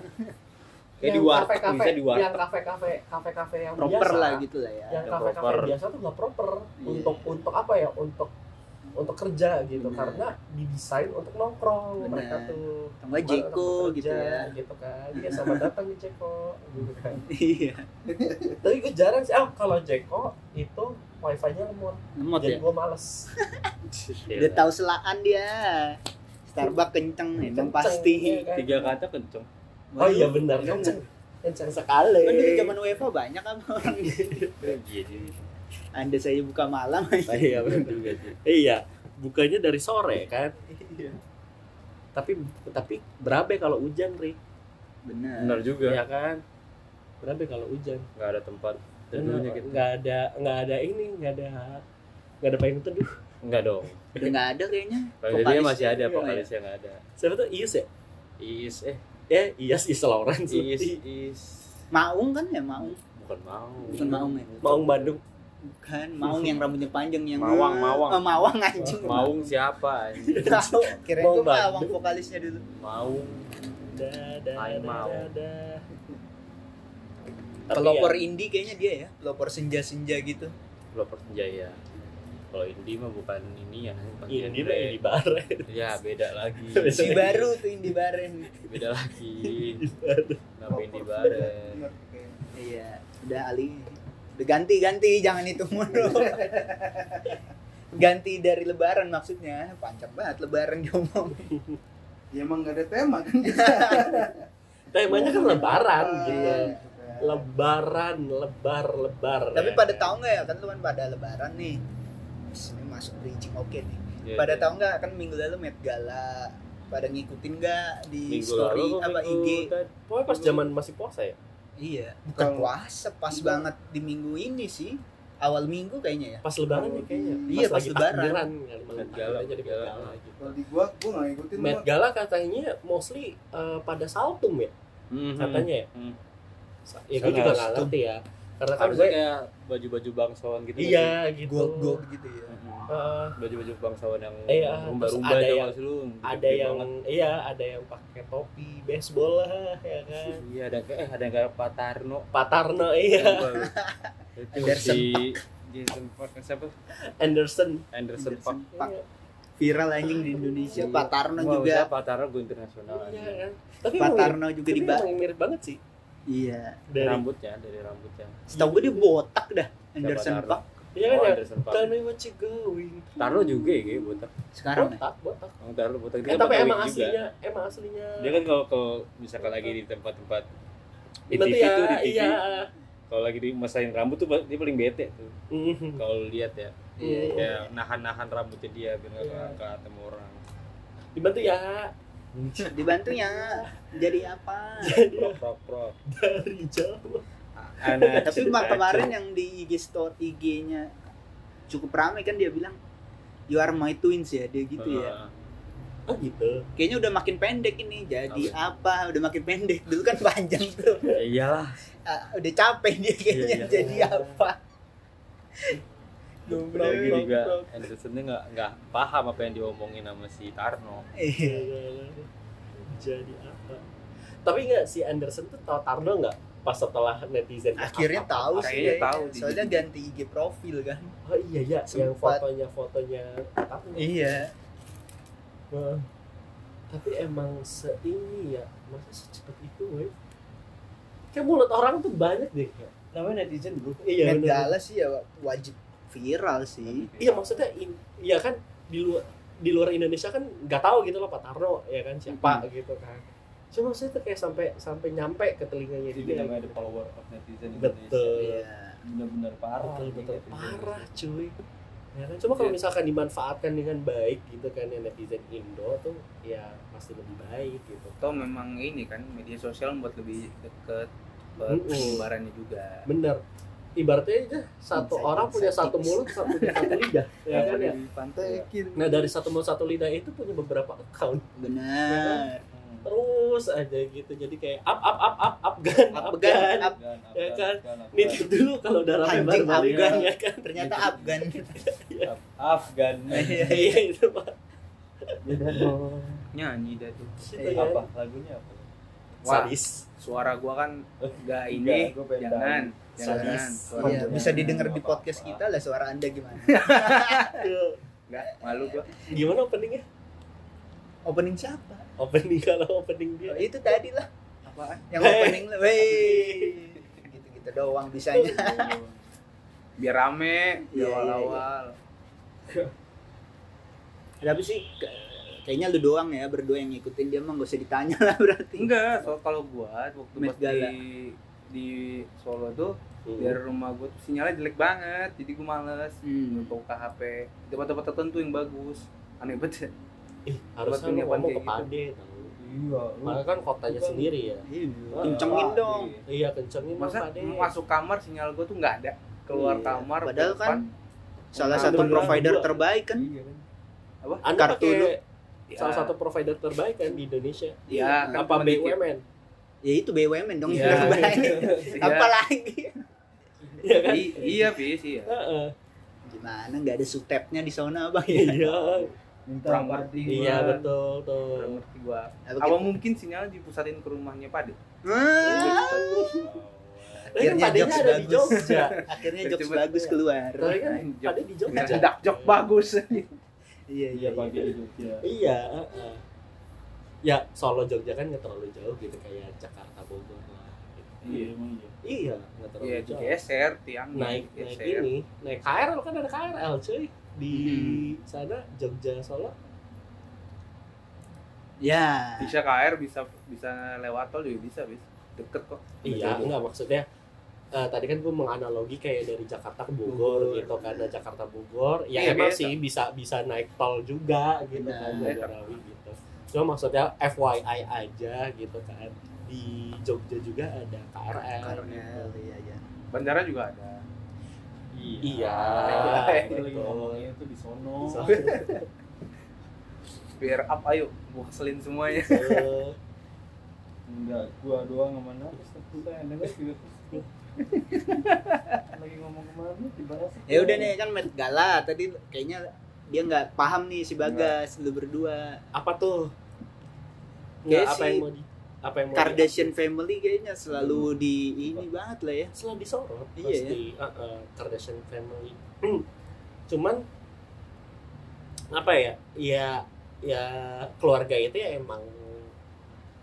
Kayak di warteg, bisa di warteg. yang kafe-kafe kafe-kafe yang Proper biasa, lah gitu lah ya. yang kafe-kafe proper. biasa tuh nggak proper Iya. untuk untuk apa ya untuk untuk kerja gitu Bener. karena didesain untuk nongkrong Bener. mereka tuh Tambah Bukan Jeko gitu ya. gitu kan iya sama datang di Jeko gitu kan Iya. tapi gue jarang sih ah kalau Jeko itu wifi-nya lemot Lemot jadi ya. gue males. Udah tahu selaan dia. Starbucks kenceng Kenceng, pasti. iya kan? tiga kata kenceng. Oh iya benar. kenceng. Kenceng. Sekali. Kan dulu zaman WFA banyak apa orang gitu Anda saya buka malam. iya benar iya bukannya dari sore kan? Tapi tapi berabe kalau hujan Rik Benar. benar juga. Iya kan? Berabe kalau hujan. Nggak ada tempat teduhnya gitu nggak ada nggak ada ini nggak ada nggak ada payung teduh nggak dong Udah nggak ada kayaknya. Vokalisnya masih ada vokalisnya nggak ada siapa tuh Ius ya is eh ya Ias Ias Lawrence is is Maung kan ya Maung. bukan mau Bukan Maung ya. Maung Bandung Bukan Maung yang rambutnya panjang yang Mawang, Mawang. Oh, Mawang anjing. Maung siapa anjing? Tahu. Maung gua Mawang vokalisnya dulu. Maung dadah Hai, Mau. dadah Tapi Pelopor ya, indie kayaknya dia ya. Pelopor senja-senja gitu. pelopor senjaya kalau indie mah bukan ini ya genre. mah ini bare ya beda lagi Si baru tuh indie baren. beda lagi kenapa indie bareng Iya, udah Ali. Udah ganti-ganti, jangan itu mulu. ganti dari lebaran maksudnya. Pancak banget lebaran diomong. Ya emang gak ada tema kan temanya kan lebaran gitu. Lebaran lebar lebar Tapi ya. pada tahu nggak ya kan lu kan pada lebaran nih. Ini masuk bridging oke nih. Ya, Pada ya. tahu nggak kan minggu lalu Met Gala pada ngikutin nggak di minggu story lalu apa minggu IG? pokoknya pas zaman masih puasa ya Iya, bukan Kalau- puasa pas banget di minggu ini sih. Awal minggu kayaknya ya. pas lebaran ya kayaknya Iya, pas lebaran. malam Met Gala, jadi Gala. Gala gitu. Kalau di gua, gua gak ngikutin Met Gala katanya mostly eh, pada saltum ya Mhm. katanya ya Hmm. Ya gue juga nggak saltum. ngerti ya. Karena kan harusnya gue kayak baju-baju bangsawan gitu iya gitu. Gold-gold gitu ya. sih? Eh, baju-baju bangsawan yang Iya, rumba-rumba ada yang- lu? Ada yang banget. iya ada yang pakai topi baseball lah ya kan? Iya ada kayak eh ada yang kayak Pak Tarno Patarno iya. itu Anderson si Jason Park siapa? Anderson. Anderson Anderson Park. Viral anjing di Indonesia. Iya. Pak Tarno Wah, juga. usaha Pak Tarno gue internasional iya kan? Tapi Pak emang Tarno juga tapi di emang mirip banget sih Iya. dari rambutnya dari rambutnya Setahu gue dia botak dah. Anderson Tarno? Park iya kan oh, ya Anderson tell me what you going Tarno juga ya kayak botak sekarang ya. botak botak Bang Tarno botak eh, dia kan tapi pakai emang juga. aslinya emang aslinya dia kan kalau kalau misalkan lagi di tempat-tempat di TV ya, tuh di TV iya kalau lagi dimasain rambut tuh dia paling bete tuh Mhm. kalau lihat ya Iya. iya. kayak nahan-nahan rambutnya dia biar nggak Iya. keangkat sama orang dibantu ya Dibantunya jadi apa? prok prok prok dari jauh anak Tapi mak kemarin yang di IG store IG-nya cukup ramai kan dia bilang You are my twins ya dia gitu ya. oh gitu Kayaknya udah makin pendek ini. Jadi apa? Udah makin pendek. Dulu kan panjang tuh. ya iyalah Ah, udah capek dia kayaknya Iya, iya. jadi apa? Lagi juga goblok. Andersonnya nggak nggak paham apa yang diomongin sama si Tarno Iya. jadi apa tapi nggak si Anderson tuh tahu Tarno nggak pas setelah netizen Akhirnya tahu sih. Kayaknya kayaknya. tahu dia. Soalnya ganti IG profil kan. oh iya ya yang Sempat. fotonya fotonya Tarno Iya. Heeh. tapi emang seini ya masa secepat itu weh kayak mulut orang tuh banyak deh kayak namanya netizen bro iya Met bener. Gala sih ya wajib viral sih. Iya maksudnya iya kan di luar di luar Indonesia kan nggak tahu gitu loh Pak Tarno ya kan siapa gitu kan. Cuma maksudnya tuh kayak sampai sampai nyampe ke telinganya jadi dia. namanya the power of netizen betul. Iya. Benar-benar parah betul betul. netizen. parah cuy. Ya kan? Cuma kalau misalkan dimanfaatkan dengan baik gitu kan ya netizen Indo tuh ya pasti lebih baik gitu. Atau memang ini kan media sosial membuat lebih deket buat penyebarannya juga. Bener ibaratnya aja satu Insight, orang punya satu mulut satu punya satu lidah ya kan ya? dipantekin nah dari satu mulut satu lidah itu punya beberapa account. Benar. Hmm. terus aja gitu jadi kayak up up up up up gun Up, up gun, gun up. Gan, Ya kan? Nitip dulu kalau udah rame Anjing, baru balik ya kan? Ternyata Afgan Af- Afgan Iya. iya itu pak. Nyanyi dah tuh. Itu kan. apa? Lagunya apa sadis suara gua kan nggak ini Enggak, gua jangan jangan. Sadis. suara Iya, bisa didengar di podcast kita lah suara anda gimana? Nggak malu gua. Gimana openingnya? Opening siapa? Opening kalau opening dia. Oh, itu tadi lah. Apaan? Yang Hey. opening lah wey gitu gitu doang bisanya. Biar rame di Iya, iya, awal-awal. Tapi sih kayaknya lu doang ya berdua yang ngikutin dia mah gak usah ditanya lah berarti enggak so kalau gua waktu Met pas Gala. di di Solo tuh Hmm. dari rumah gua tuh sinyalnya jelek banget jadi gua males Hmm. untuk buka HP tempat-tempat tertentu yang bagus aneh banget Ih, harusnya Buat lu ngomong ke gitu. Pade iya Malah kan kotanya Bukan. sendiri ya. Iya, Ah, kencengin dong Iya, kencengin dong masa Pade. masuk kamar sinyal gua tuh nggak ada keluar Iya. kamar Padahal ke kan depan. salah Nah, satu provider terbaik kan iya kan Anda kartu pakai lu. Ya, salah satu provider terbaik kan di Indonesia. ya kan Apa. BUMN? ya itu BUMN dong Iya. yang terbaik Iya. apalagi Iya kan? I- iya bis iya Heeh. gimana nggak ada sutepnya di sana bang Iya. minta Kurang ngerti Iya, betul tuh. Kurang ngerti gua Apa apa mungkin sinyal dipusatin ke rumahnya Tapi kan akhirnya Padenya jokes ada di bagus Jogja. akhirnya jokes bagus keluar Tapi kan ada di Jogja. Cedak jok bagus iya iya iya pagi di Jogja. Iya, heeh. Ya, Solo Jogja kan nggak terlalu jauh gitu kayak Jakarta Bogor lah. gitu. iya emang iya. Iya, nggak terlalu Iya jauh. digeser tiang naik naik ini naik KRL kan ada KRL cuy. Di sana Jogja Solo. Ya. Bisa KR bisa bisa lewat tol juga bisa bis. Deket kok. Iya enggak maksudnya eh, tadi kan gue menganalogi kayak dari Jakarta ke Bogor Bogor. gitu karena Jakarta Bogor ya Iya, emang beda. sih bisa bisa naik tol juga gitu Benar. kan Jagorawi gitu. Cuma maksudnya FYI aja gitu kan di Jogja juga ada KRL karena gitu. iya iya. Bandara juga ada. Iya, Kita lagi betul. ngomongnya itu di sono. So- biar up ayo gua keselin semuanya. Enggak gua doang sama Nafis tapi saya denger juga lagi ngomong dibahas ya udah nih kan Met Gala tadi kayaknya dia nggak paham nih si Bagas lu berdua. Apa tuh? Kayak nggak apa si yang mau di apa yang mau di- Kardashian family kayaknya selalu di ini banget lah ya. Selalu disorot Iya, pasti. Uh-uh, Kardashian family. Cuman apa ya? Ya ya keluarga itu ya emang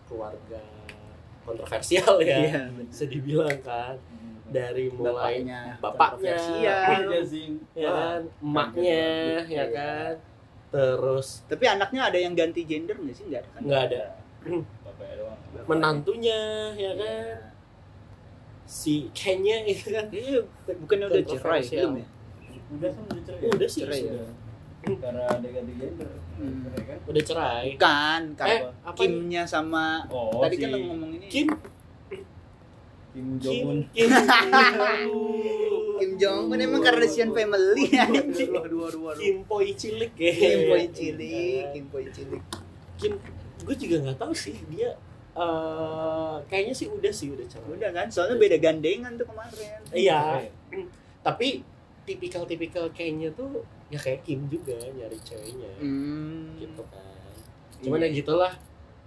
keluarga kontroversial ya Iya, bener. bisa dibilang kan dari mulai bapaknya bapaknya. Iya sih. ya kan emaknya ya kan terus tapi anaknya ada yang ganti gender nggak sih nggak ada kan nggak ada Bapaknya doang. menantunya ya kan si Kenya itu kan Iya, bukannya udah cerai belum ya? Udah kan udah cerai. udah sih Cerai ya? sudah. Karena ada ganti gender. Hmm. Cerai kan? udah cerai Bukan, kan eh apa? Kimnya sama Oh, tadi si kan lo ngomong ini Kim Kim Jong Un. Kim Jong Un emang Kardashian family anjing. Kim Poi cilik ya Kim Boy cilik, Kim Boy cilik. Kim gue juga nggak tahu sih dia eh kayaknya sih udah sih udah cerai Udah kan, soalnya beda gandengan tuh kemarin. iya tapi tipikal-tipikal kayaknya tuh ya kayak Kim juga nyari ceweknya Hmm. gitu kan cuman ya gitulah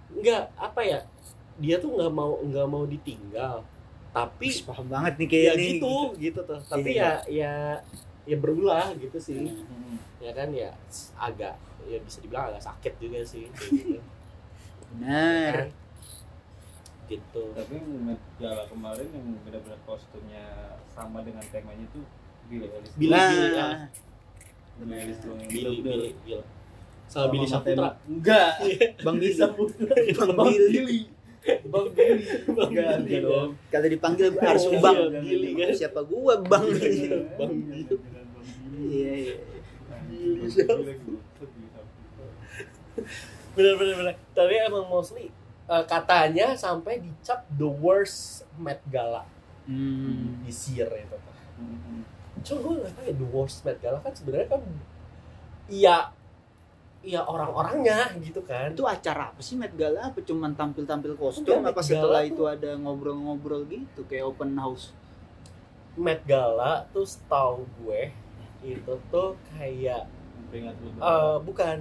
nggak apa ya dia tuh nggak mau nggak mau ditinggal tapi Wih, paham banget nih ya kayak nih. gitu gitu. tuh. Tapi Iya, ya ya ya berulah gitu sih. Hmm. ya kan ya agak ya bisa dibilang agak sakit juga sih gitu. Benar. Kan? Gitu. Tapi Gala kemarin yang benar-benar kostumnya sama dengan temanya tuh Billy Ellis Billy, Nah, Billy, ah. Billy Ellis doang yang Billy Billy Billy. Sama Billy Saputra. enggak. Bang Billy Saputra. Bang Billy Bang Billy. Bang enggak Billy, dong. kalau dipanggil harus Iya, bang iya, Billy, kan? siapa gua bang Bang Billy. Iya iya. Bener bener bener. Tapi emang mostly eh, katanya sampai dicap the worst Met Gala. Hmm. this year itu cuma gue nggak tahu ya the worst Met Gala kan sebenarnya kan iya iya orang-orangnya gitu kan. Itu acara apa sih? Met Gala apa? Cuman tampil-tampil kostum? Enggak, apa Met setelah Gala itu ada ngobrol-ngobrol gitu? Kayak open house? Met Gala tuh setahu gue itu tuh kayak Peringat lu. Eh bukan.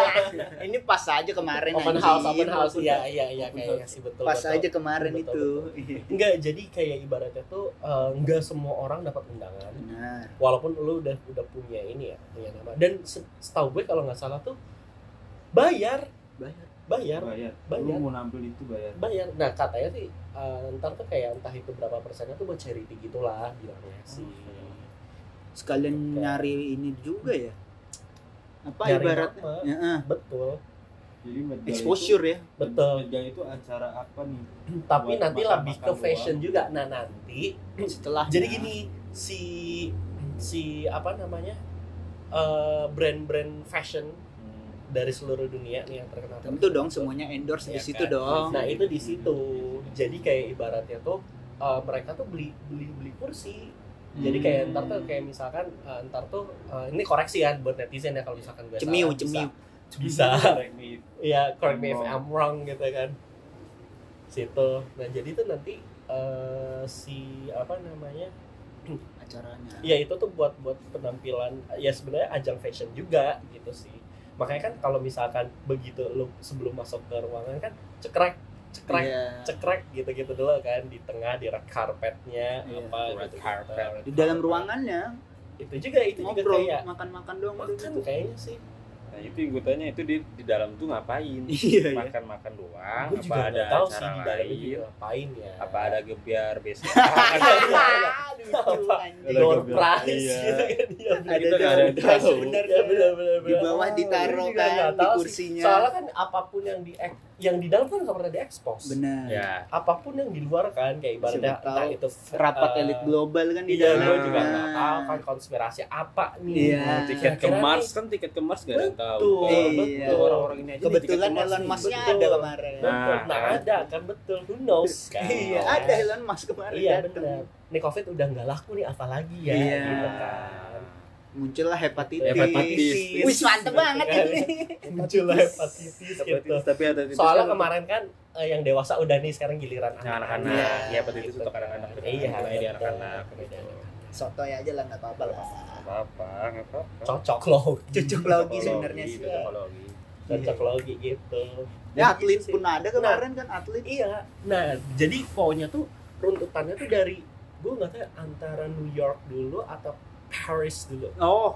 Ini pas aja kemarin open anjing. house open house. Iya iya iya house. sih betul pas betul. aja kemarin Betul, itu. enggak jadi kayak ibaratnya tuh eh, enggak semua orang dapat undangan. Benar. Walaupun lu udah udah punya ini ya punya nama. Dan se- setahu gue kalau nggak salah tuh bayar. Bayar. Bayar. Bayar. Bayar. lu mau nampil itu bayar. Bayar. Nah katanya sih eh, ntar tuh kayak entah itu berapa persennya tuh buat charity gitulah bilangnya sih. Sekalian Oke. nyari ini juga ya apa Nyari ibarat nama. ya, ah, betul jadi exposure ya itu, Betul. Met Gala itu acara apa nih tapi Buat nanti lebih ke fashion doang. juga nah nanti setelah jadi gini si si apa namanya eh, brand-brand fashion Hmm. dari seluruh dunia nih yang terkenal tentu dong semuanya endorse di Iya situ kan? dong Nah itu di situ. Jadi kayak ibaratnya tuh uh, mereka tuh beli beli beli kursi. Jadi kayak ntar tuh kayak misalkan uh, ntar tuh uh, ini koreksi ya buat netizen ya kalau misalkan gue cemiu salah, cemiu bisa. Bisa. Correct me if Iya, correct me if Wrong. I'm wrong gitu kan. Situ. Nah jadi tuh nanti uh, si apa namanya? acaranya Ya itu tuh buat buat penampilan ya sebenarnya ajang fashion juga gitu sih. Makanya kan kalau misalkan begitu lu sebelum masuk ke ruangan kan cekrek cekrek Iya. cekrek gitu-gitu dulu kan di tengah di red carpetnya Iya, apa red gitu carpet. di dalam ruangannya itu juga itu juga ngobrol kayak makan-makan doang makan gitu. kayaknya sih Nah itu yang gue tanya itu di di dalam tuh ngapain? iya iya Makan-makan doang? gue apa juga ada tahu acara sih di lain? juga ngapain ya Apa ada gebiar anjing door Ada prize Iya. gitu kan iya ada ada prize, tahu. bener ya benar benar di bawah ditaruh kan di kursinya soalnya kan apa pun yang di yang di dalam kan nggak pernah diekspos benar ya. apa pun yang di luar kan kayak ibaratnya tahu itu rapat eh, elit global kan di iya dalam gue juga nggak Nah. tahu kan konspirasi apa nih Iya. Mau tiket ke Mars kan tiket ke Mars gak ada tahu. Betul, Iya. betul. Orang-orang ini aja kebetulan ke Elon. Musk-nya ada kemarin Betul. Nah, Nah, kan. ada kan betul. Who knows kan? iya ada Elon Musk kemarin Iya datang. benar. Nih COVID udah nggak laku nih apalagi ya Iya. gitu kan. Muncullah hepatitis Hepatitis. wih mantep banget ini Muncullah hepatitis gitu. Hepatitis, tapi ada Soalnya kemarin kan eh, yang dewasa udah nih sekarang giliran Yang anak-anak. Iya. Iya, hepatitis untuk anak-anak. Iya, Mulai di betul. anak-anak. Sotoy aja lah nggak apa-apa lah Apa-apa, nggak apa-apa. Cocok loh. cocok logi sebenarnya sih cocokologi. Cocok logi gitu. ya atlet Gitu sih. pun ada kemarin kan atlet Iya. Nah, jadi pokoknya tuh runtutannya tuh dari gue nggak tahu antara New York dulu atau Paris dulu. oh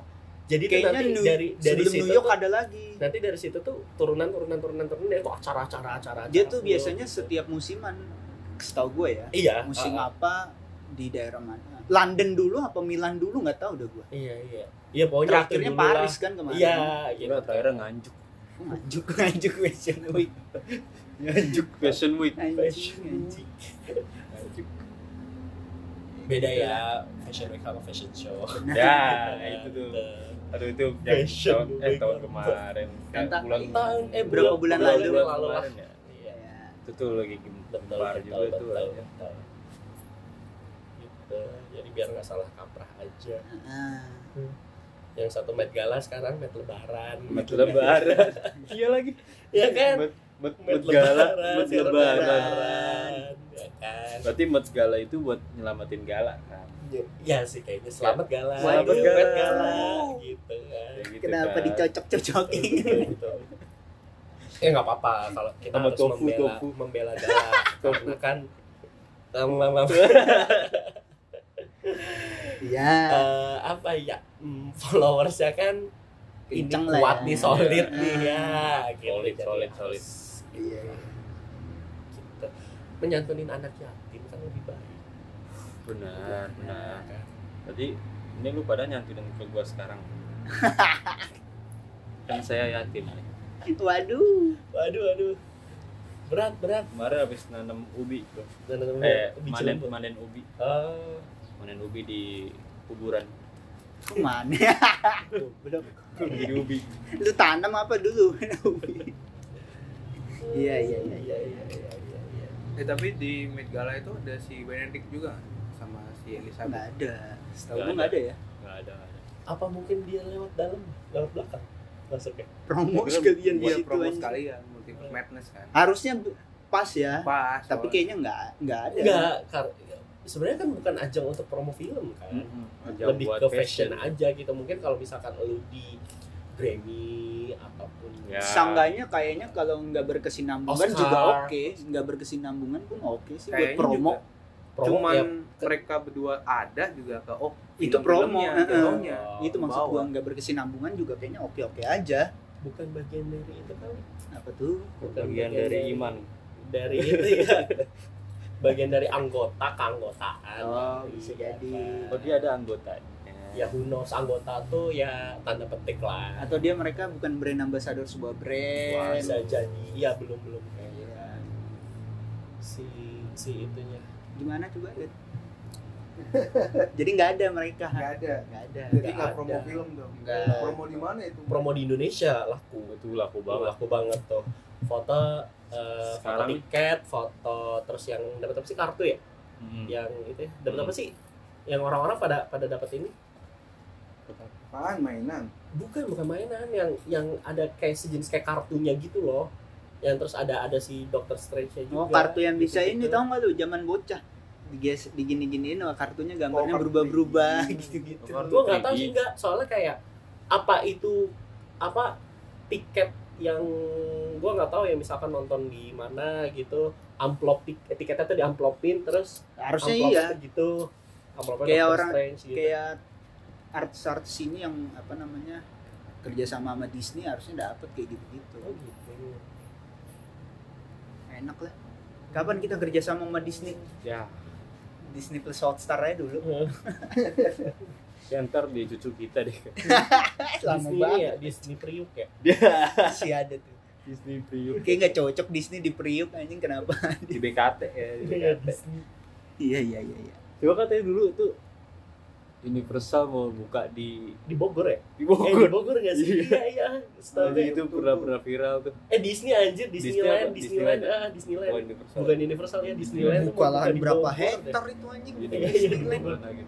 Jadi kayaknya nanti New, dari dari sebelum situ New York tuh, ada lagi. nanti dari situ tuh turunan turunan turunan turunan itu acara-acara acara. dia tuh biasanya setiap musiman setahu gue ya iya musim uh, apa di daerah mana? London dulu apa Milan dulu? Nggak tahu udah gue iya iya. Iya pokoknya terakhirnya itu dulu lah. Paris kan kemarin. Iya gitu Gila, terakhirnya nganjuk. ngajuk ngajuk fashion week. Ngajuk Fashion Week. anjing anjing beda ya fashion week sama fashion show Ya, itu tuh. Gitu. Aduh itu yang Fashion tahun, eh tahun kemarin. Kan bulan tahun eh Berapa bulan lalu? bulan lalu lah kemarin ya. iya Itu tuh lagi betul juga betul, tuh. betul, gitu jadi biar nggak salah kaprah aja yang satu Met Gala sekarang Met Lebaran Met gitu. lebaran. Iya lagi. ya kan Met Met Met Gala, Lebaran, Met ya, lebaran. ya kan Berarti Met Gala itu buat nyelamatin gala kan. ya sih kayaknya selamat gala Selamat gitu, Gala. Met Gala gitu kan Kayak gitu kenapa kan. dicocok-cocokin gitu, gitu. ya nggak apa-apa kalau kita Sama harus tofu, membela tofu. membela gala karena kan Iya. eh, apa ya hmm, followersnya kan ini Kenceng lah kuat ya. nih solid Iya. nih ya gitu. Solid, solid, solid. Iya. gitu. menyantunin anak yatim kan lebih baik benar benar kan? Tadi ini lu pada nyantunin ke gua sekarang. kan saya yatim. Waduh. waduh waduh berat berat Kemarin habis nanam ubi tuh. dan Eh, lebih manen Cirebon. manen ubi. Oh, Manen ubi di kuburan. Ke mana? belum Di ubi. Lu tanam apa dulu? Iya iya iya iya. iya iya iya iya Eh tapi di Met Gala itu ada si Benedict juga sama si Nggak Elizabeth. ada. Setahu Nggak gua nggak ada ya. Enggak ada. nggak ada. apa mungkin dia lewat dalam lewat belakang masuknya Promo Gua kira sekalian di iya, situ promo anjing. sekalian Multiverse Madness kan. Harusnya pas ya. Pas. Tapi soalnya. kayaknya nggak nggak ada. enggak kar- sebenarnya kan bukan ajang untuk promo film kan Ajang lebih buat ke fashion aja gitu mungkin kalau misalkan lu di Grammy apa pun Ya. Sangganya kayaknya kalau nggak berkesinambungan Oscar. juga oke, nggak berkesinambungan pun oke sih buat Kayaknya promo. juga. promo Cuman ya, mereka berdua ada juga ke oh Itu promo, eh. jatuhnya. Itu maksud Bawa. gua nggak berkesinambungan juga kayaknya oke-oke aja. bukan bagian dari itu kali Apa tuh? bukan bagian dari iman. dari itu ya bagian dari anggota keanggotaan Oh, Iya, bisa jadi. Oh dia ada anggotanya. Ya who knows anggota tuh ya tanda petik lah Atau dia mereka bukan brand ambassador sebuah brand. bisa jadi ya belum belum Iya. kayaknya si si itunya Gimana coba? Ded? Jadi nggak ada mereka. Nggak ada. Nggak ada. Jadi Nggak promo ada. film dong. Nggak. Promo di mana itu? promo di Indonesia laku Itu laku Tuh, banget. laku banget tuh foto eh, foto tiket foto terus yang dapat apa sih kartu ya Mm. yang itu ya, dapat Hmm. apa sih yang orang-orang pada pada dapat ini Apaan mainan? bukan bukan mainan yang yang ada kayak sejenis kayak kartunya gitu loh yang terus ada ada si Doctor Strange nya juga Oh kartu yang bisa ini Gitu-gitu. tau nggak lu zaman bocah diges digini-giniin oh, kartunya gambarnya Oh, berubah-berubah ini. gitu-gitu. Oh, gue nggak tahu 3D. sih nggak soalnya kayak apa itu apa tiket yang gue nggak tahu ya misalkan nonton di mana gitu amplop tik tiketnya tuh diamplopin terus Harusnya iya. gitu amplopnya Kayak Doctor orang- Strange gitu. Kayak artis-artis ini yang apa namanya kerja sama sama Disney harusnya dapet kayak gitu-gitu. oh gitu Enak lah. Kapan kita kerja sama sama Disney? Ya, Disney Plus Hotstar aja dulu. ya ntar di cucu kita deh. Lama Disney ini banget ya Disney Priuk ya sih ada tuh. Disney Priuk Kayak nggak cocok Disney di Priuk anjing kenapa? di BKT ya. Di Iya, BKT. Disney. iya iya iya iya. Coba katanya dulu tuh Universal mau buka di di Bogor ya di eh, di Bogor. Bogor nggak sih Iya. iya iya Setahu gue. itu pernah pernah viral tuh. eh Disney anjir Disney Disneyland apa? Disneyland Disneyland. ah Disneyland Oh, Universal. bukan Universal ya Disneyland Buka lahan di berapa Bogor hektar itu anjing? Iya, iya, Disneyland iya.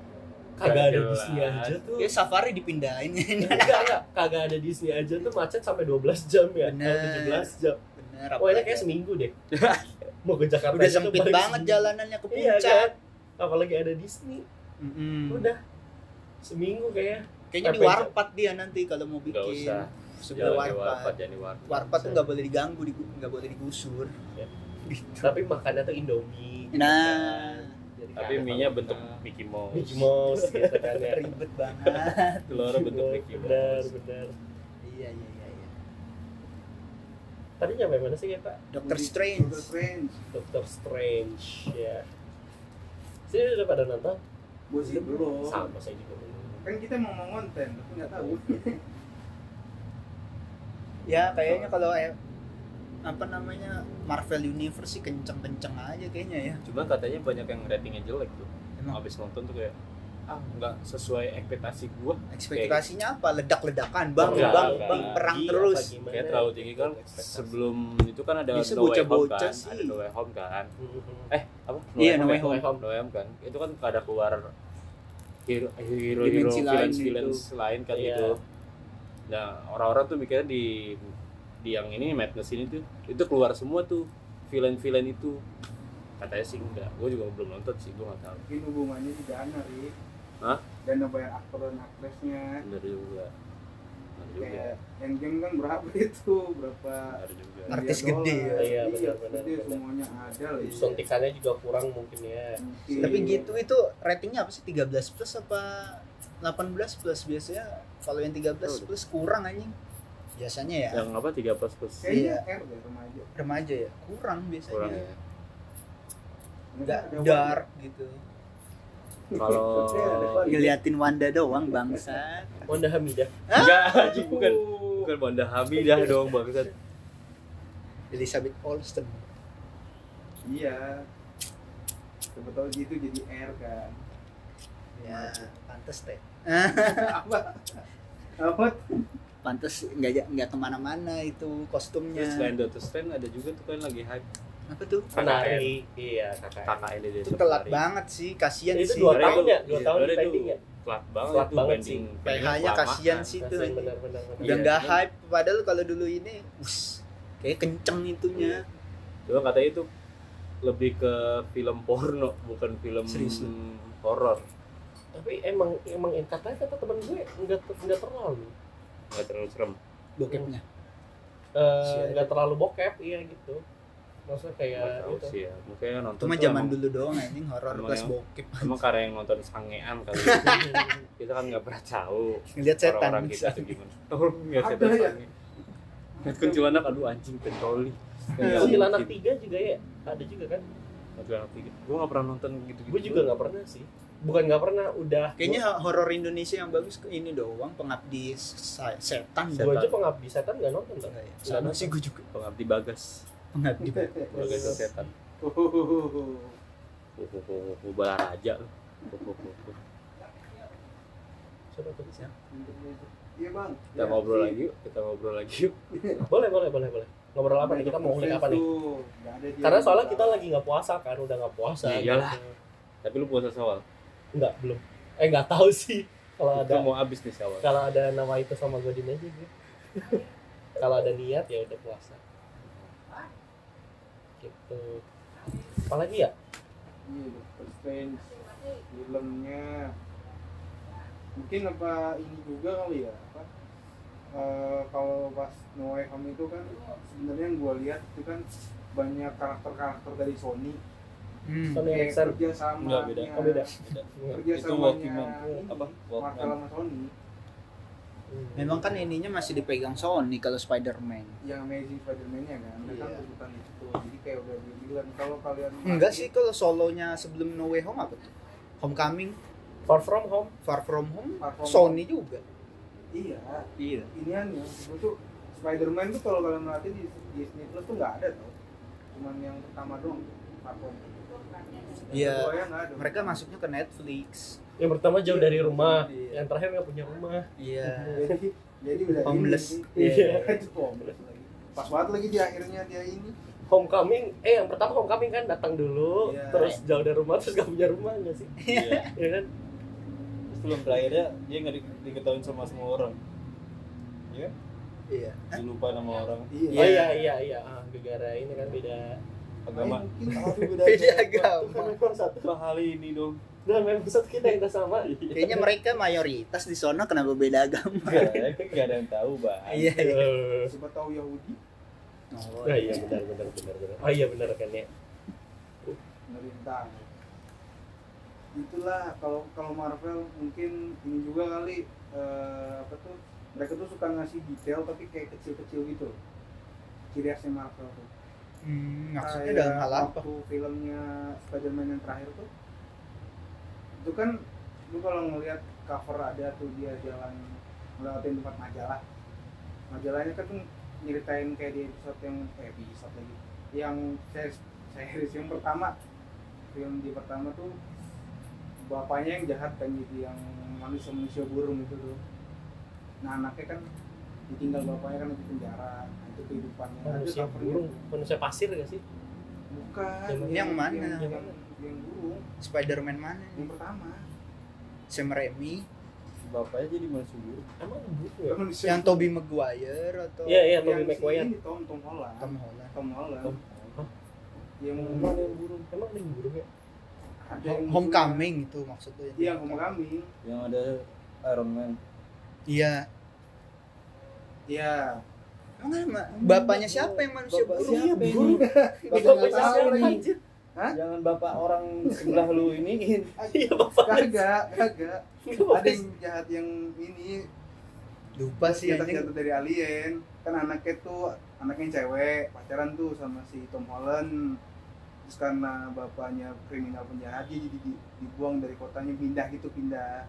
kagak ada. Disney aja tuh Ya safari dipindahin. enggak enggak kagak ada Disney aja tuh macet sampai 12 jam ya atau 17 jam Bener. pokoknya apalagi- kayak seminggu deh mau ke Jakarta udah sempit banget jalanannya ke iya puncak. kan apalagi ada Disney Mm-mm. udah seminggu kayak Kayaknya di warpat dia nanti kalau mau bikin. Enggak usah. Warpat. warpat, warpat. Warpat tuh nggak boleh diganggu, nggak boleh digusur. Ya. Gitu. tapi makannya tuh Indomie Nah, kan. Jadi Tapi mie-nya apa- bentuk Mickey Mouse. Mickey Mouse gitu kan ya ribet banget. Telurnya bentuk Mickey benar Mouse. benar iya iya iya. iya. tadi nyampe mana sih ya pak Doctor Strange. Doctor Strange. Doctor Strange ya sini udah pada nonton Gue sih belum. sama saya juga belum Kan kita mau mau konten, tapi nggak tahu. Ya kayaknya kalau eh, apa namanya Marvel Universe sih kenceng-kenceng aja kayaknya ya. Cuma katanya banyak yang ratingnya jelek tuh. Emang Habis nonton tuh kayak ah nggak sesuai ekspektasi gua. ekspektasinya apa? Ledak-ledakan, bang, Enggak, bang, enggak. bang, perang Iya, terus. Kayak terlalu tinggi kan Ekspektasi. sebelum itu kan ada Bisa No Way Home kan, sih. ada No Way Home kan. Eh, apa? Iya, No ya? Way Home. No Way Home kan. Itu kan ada keluar hero hero hero Dimensi lain villains gitu. villains lain kan Iya. gitu. Nah, orang-orang tuh mikirnya di di yang ini Madness ini tuh itu keluar semua tuh villain-villain itu. Katanya sih enggak. Gue juga belum nonton sih, gue nggak tahu. Mungkin hubungannya di dana, Ri. Hah? Dana bayar aktor dan aktrisnya. Bener juga. Kayak Endgame kan berapa itu berapa. Artis gede ya. Iya, benar, benar, gede, benar. semuanya ada lah ya. suntikannya juga kurang mungkin ya Mungkin. Tapi gitu itu ratingnya apa sih 13 plus apa 18 plus biasanya kalau yang 13 plus kurang anjing. Biasanya ya Yang apa 3 plus plus kayaknya Iya. R deh remaja remaja ya kurang biasanya. kurang ya. Nggak dark gitu. Kalau Ngeliatin Wanda doang bangsat. Wanda Hamidah enggak anjing bukan bukan Banda Hamidah dong bangsat. Elizabeth Olsen. iya siapa tahu gitu jadi R kan Ya, pantes teh. apa apa Pantes nggak nggak ke mana-mana itu kostumnya. Terus selain Doctor Strange ada juga tuh kan lagi hype Apa tuh? penari iya kakak KKN di Itu telat banget sih, kasihan itu sih. dua Sebenarnya tahun itu- ya dua iya, tahun pending itu ya Telat banget Telat itu banget sih. PH-nya kelamaan. kasihan sih tuh. Udah Iya, nggak hype padahal kalau dulu ini, us, kayak kenceng itunya. Cuma katanya itu lebih ke film porno bukan film Serius horor. tapi emang emang katanya kata temen gue nggak nggak terlalu Nggak terlalu serem. Bokepnya. Eh, nggak terlalu bokep iya gitu maksudnya kayak Nggak tahu gitu sih ya. Mungkin nonton Cuma zaman emang- dulu doang anjing horor plus yang- bokep. Emang karena yang nonton sangean kali. kita kan nggak pernah tahu Ngeliat setan. orang-orang kita tuh gimana. Oh, setan ya? sange. Lihat kuntilanak aduh anjing pentoli. Iya. kuntilanak tiga juga ya ada juga kan Kuntilanak tiga. Gue nggak pernah nonton gitu-gitu. gue juga nggak pernah sih bukan nggak pernah udah Kayaknya horor Indonesia yang bagus ke ini doang, pengabdi setan. gue aja pengabdi setan nggak nonton ya? Sama sih gue juga Pengabdi bagas. Pengabdi. Bagas setan. Oh, Oh, Balaraja lu. Siapa tuh? iya bang Kita ngobrol lagi yuk, kita ngobrol lagi yuk. boleh boleh boleh boleh ngobrol apa nih kita mau ngulik apa nih karena soalnya kita lagi nggak puasa kan udah nggak puasa Ya iyalah. gitu. Tapi lu puasa sawal. nggak belum eh nggak tahu sih kalau ada mau habis nih sawal. kalau ada nama itu sama godin aja gue kalau ada niat ya udah puasa gitu apalagi ya Iya, Doctor Strange filmnya mungkin apa ini juga kali ya apa eh, kalau pas No Way Home itu kan sebenarnya yang gue lihat itu kan banyak karakter-karakter dari Sony Hmm. Sony kayak Ericsson kerja sama Enggak, beda. Oh, beda. kerja Itu sama Walkman. Apa? Marvel Walkman. sama Sony Hmm. Memang kan ininya masih dipegang Sony kalau Spider-Man. yang Amazing Spider-Man nya kan mereka Iya. bukan itu jadi kayak udah dibilang kalau kalian Enggak sih kalau solonya sebelum No Way Home apa tuh? Homecoming, Far From Home Far From Home, Far From Sony juga. iya Iya. iniannya itu tuh Spider-Man tuh kalau kalian merhatiin di Disney Plus tuh nggak ada tuh cuman yang pertama doang Far From Home. Iya. ada. Mereka masuknya ke Netflix. Yang pertama jauh dari rumah Iya. yang terakhir nggak punya rumah Iya. jadi jadi udah Homeless. ini, Iya. itu homeless lagi pas banget lagi di akhirnya dia ini Homecoming eh yang pertama Homecoming kan datang dulu Iya. terus jauh dari rumah terus gak punya rumah nggak sih Iya. ya kan Terus film terakhirnya dia nggak di- diketahui sama semua orang. Iya. Iya. Dilupa nama orang. iya oh iya iya iya ah, gara ini kan beda Agama. Beda kan agama. Apa hal ini dong? dan memang satu kita yang sama Kayaknya mereka mayoritas di sono kenapa beda agama? Enggak, nggak ada yang tahu, Bang. Iya. Eh, siapa tahu Yahudi Oh, oh iya benar benar benar benar oh iya benar kan ya pemerintah itulah kalau kalau Marvel mungkin ini juga kali eh, apa tuh mereka tuh suka ngasih detail tapi kayak kecil-kecil gitu ciri khasnya Marvel tuh Hmm, maksudnya Kayak dalam hal apa? waktu filmnya Spider-Man yang terakhir tuh itu kan lu kalau ngelihat cover ada tuh dia jalan ngelewatin tempat majalah. Majalahnya kan tuh nyeritain kayak di episode yang eh episode lagi yang series, series yang pertama. Film di pertama tuh bapaknya yang jahat kan jadi yang manusia manusia burung itu tuh. Nah anaknya kan ditinggal bapaknya kan di penjara itu kehidupannya Ada manusia covernya burung manusia pasir gak sih Bukan. Yang- yang mana? Yang, yang, yang burung. Spider-Man mana? Yang pertama. Sam Raimi, Bapaknya jadi manusia buruk. emang burung ya Manusia yang Tobey Maguire atau iya iya Yang Tobey Maguire Ini Tom Tom Holland. Tom Holland? Tom Holland. Tom- Hah? Yang emang ada yang burung emang ada yang burung ya ada yang Homecoming itu maksudnya. Iya, Homecoming. Yang ada Iron Man. Iya. Iya. Emang bapaknya siapa yang manusia Bapak burung? siapa ini? Guru. Bapak Bapak nggak tahu siapa anjir? Hah? Jangan bapak orang sebelah lu iniin. Iya bapak. Kagak, kagak. Ada yang jahat yang ini Lupa sih anjing. jatuh dari alien. Kan anaknya tuh anaknya cewek, pacaran tuh sama si Tom Holland. Terus karena bapaknya kriminal penjahat dia jadi di- dibuang dari kotanya pindah gitu pindah.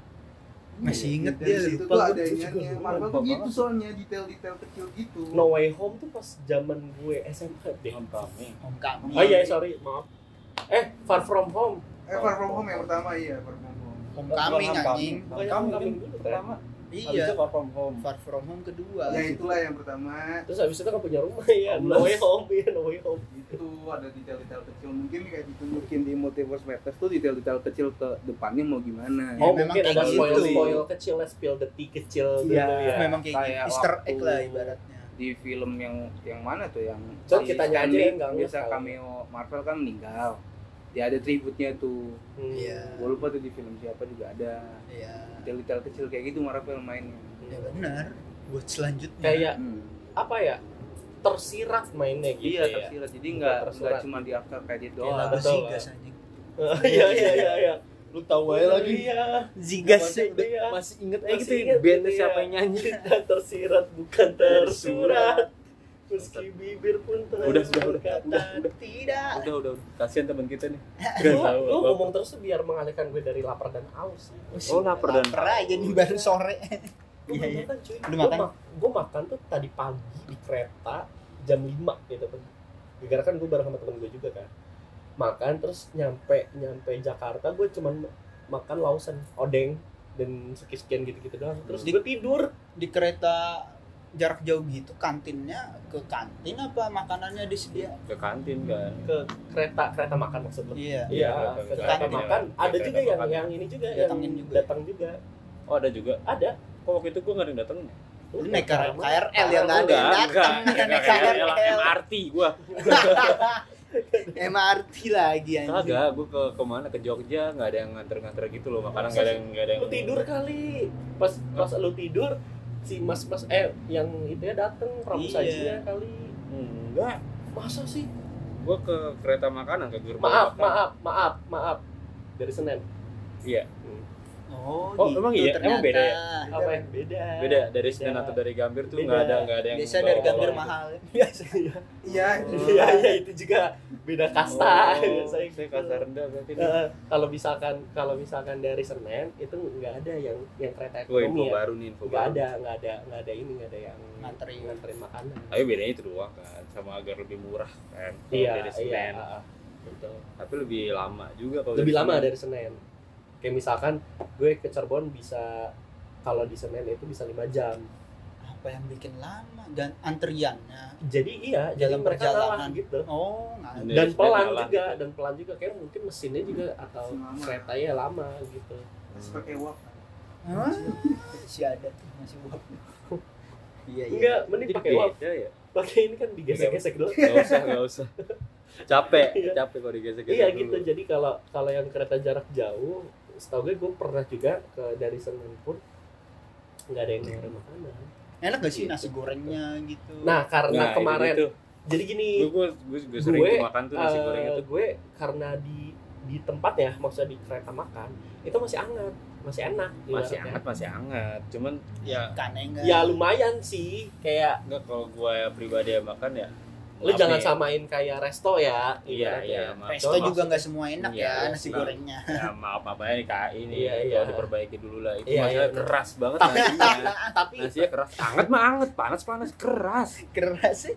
Masih inget Dari dia situ tuh ada Itu iniannya. lupa Marvel tuh gitu soalnya detail-detail kecil gitu. No Way Home tuh pas zaman gue SMA deh. Homecoming. Homecoming. Oh iya sorry maaf. Eh Far From Home. Eh Far From Home yang pertama iya Far From Home. Homecoming anjing. Bukannya Homecoming dulu dulu, Habis itu Iya. Far From Home. Far From Home kedua. Ya itulah yang pertama. Terus habis itu kan punya rumah ya. No Way Home ya No Way Home. itu ada detail-detail kecil mungkin kayak ditunjukin di multiverse Matters tuh detail-detail kecil ke depannya mau gimana Ya, Oh memang mungkin ada gitu. spoil spoil kecil lah spill the tea kecil dulu Iya. ya. Memang kayak, Kayak gitu. Easter egg lah ibaratnya. di film yang yang mana tuh yang Coba si kita yang nggak biasa ngerti. cameo Marvel kan meninggal dia ada tributnya tuh Hmm. Iya. gue lupa tuh di film siapa juga ada Iya. detail-detail kecil kayak gitu Marvel mainnya Ya benar. Buat selanjutnya. Kayak Hmm. apa ya? Tersirat mainnya gitu iya ya. tersirat jadi nggak nggak cuma di after credit Kayak doang lagu betul, Zigas anjing. Iya iya iya iya. Lu tahu aja lagi. Iya. Zigas Masih- iya. Masih inget aja gitu bandnya ya. siapa yang nyanyi. Tersirat bukan tersurat. Meski bibir pun telah Udah, udah, udah, berkata udah, udah. Tidak. Udah udah udah. Kasihan teman kita nih. Lu, Gak tahu lu apa. ngomong terus biar mengalihkan gue dari lapar dan haus. Oh, lapar dan Lapar aja nih baru sore. Gue Iya, iya. makan cuy. Lu Gua makan? ma- Gue makan tuh tadi pagi di kereta jam 5 gitu kan. Gara kan gue bareng sama temen gue juga kan. Makan terus nyampe nyampe Jakarta gue cuman makan lausan odeng dan sekian gitu-gitu doang. Terus Di- gue tidur. Di kereta jarak jauh gitu kantinnya ke kantin apa makanannya disediain? ke kantin kan. ke kereta kereta makan maksud lu Iya. Iya, ke ke kereta kereta makan. makan. Ada Kereta juga yang makan. yang ini juga Datangin yang juga. datang juga. Oh ada juga. Ada. Kok waktu itu gue nggak ada yang datang? Lu naik KRL KRL yang nggak ada yang Enggak, datang. enggak, Naik enggak, KRL. MRT gue. MRT lagi anjing. Kagak, gue ke ke mana ke Jogja nggak ada yang nganter-nganter gitu loh. Makanan nggak ada yang nggak ada yang. Lu tidur kali. Pas pas lu tidur si mas-mas eh yang itu ya dateng pramu Iya. sajinya kali. Enggak. Masa sih? Gue ke kereta makanan ke gerbang. Maaf, makanan. maaf, maaf, maaf. Dari Senin. Iya. Oh, Oh, gitu emang iya? Emang beda ya? ternyata. Apa ya? Beda. Beda dari Senin Beda. atau dari Gambir tuh nggak ada nggak ada yang. Biasa dari gambir mahal. Biasa. Iya. Iya, iya itu juga beda kasta. Oh, Saya saya kasta rendah berarti. Eh, kalau misalkan kalau misalkan dari Senin itu nggak ada yang yang kereta Gue info ekonomi ya baru nih info nggak baru. ada nggak ada nggak ada ini nggak ada yang Nganterin. nganterin makanan Tapi bedanya itu doang kan, sama agar lebih murah kan. Iya dari iya Senin. ah, ah, betul Tapi lebih lama juga kalau lebih dari lama Senin. dari Senin kayak misalkan gue ke Cirebon bisa kalau di Senin itu bisa lima jam Apa yang bikin lama dan antriannya? jadi iya Dalam perjalanan. gitu Oh, nggak Dari dan pelan juga gitu. dan pelan juga kayak mungkin mesinnya juga atau keretanya lama gitu Terus pakai wak. Hah? Si ada tuh masih buat. Iya, iya. enggak mending pakai wap beda ya. pakai ini kan digesek-gesek dulu Gak usah, gak usah. Capek, Iya. capek kalau digesek iya gitu jadi kalau kalau yang kereta jarak jauh setahu gue gue pernah juga ke dari Senin pun nggak ada yang nawarin makanan Enak gak sih nasi gorengnya gitu? nah karena kemarin itu, jadi gini gue gue juga sering gue, makan tuh nasi eh, goreng itu. gue karena di di tempat ya maksudnya di kereta makan itu masih hangat masih enak Masih hangat, masih hangat. Cuman ya enggak. ya lumayan sih kayak enggak kalau gue pribadi yang makan ya. Lu maaf jangan nih, samain kayak resto ya Iya, iya, maaf. Resto juga nggak semua enak Iya, ya nasi iya. gorengnya. Ya, maaf aja nih KAI ini Iya, iya. kalau diperbaiki dulu lah itu Iya, masalah iya. keras banget Tapi- nasinya tapi nasinya keras anget mah anget panas panas keras Keras sih.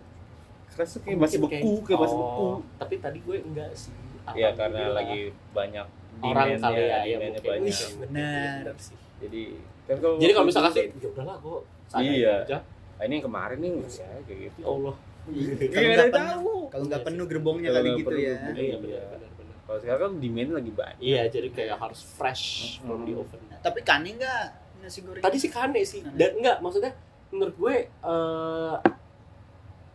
keras tuh kayak masih beku kayak masih beku Oh, tapi tadi gue enggak sih ya karena lagi banyak Orang kali ya, ya mungkin. banyak Wih, benar. sih. jadi kan kalau Jadi kalau misalkan sih, ya udahlah gue Iya. aja. ah, ini yang kemarin nih kayak gitu Ya Allah. Kalau Iya, nggak tahu. kalau nggak penuh gerbongnya kali nggak gitu penuh ya. Iya benar kalau sekarang kan demand lagi banyak Iya, jadi kayak harus fresh from the oven. Tapi kane nggak nasi goreng? Tadi sih kane sih. Kane. Dan enggak, maksudnya menurut gue eh,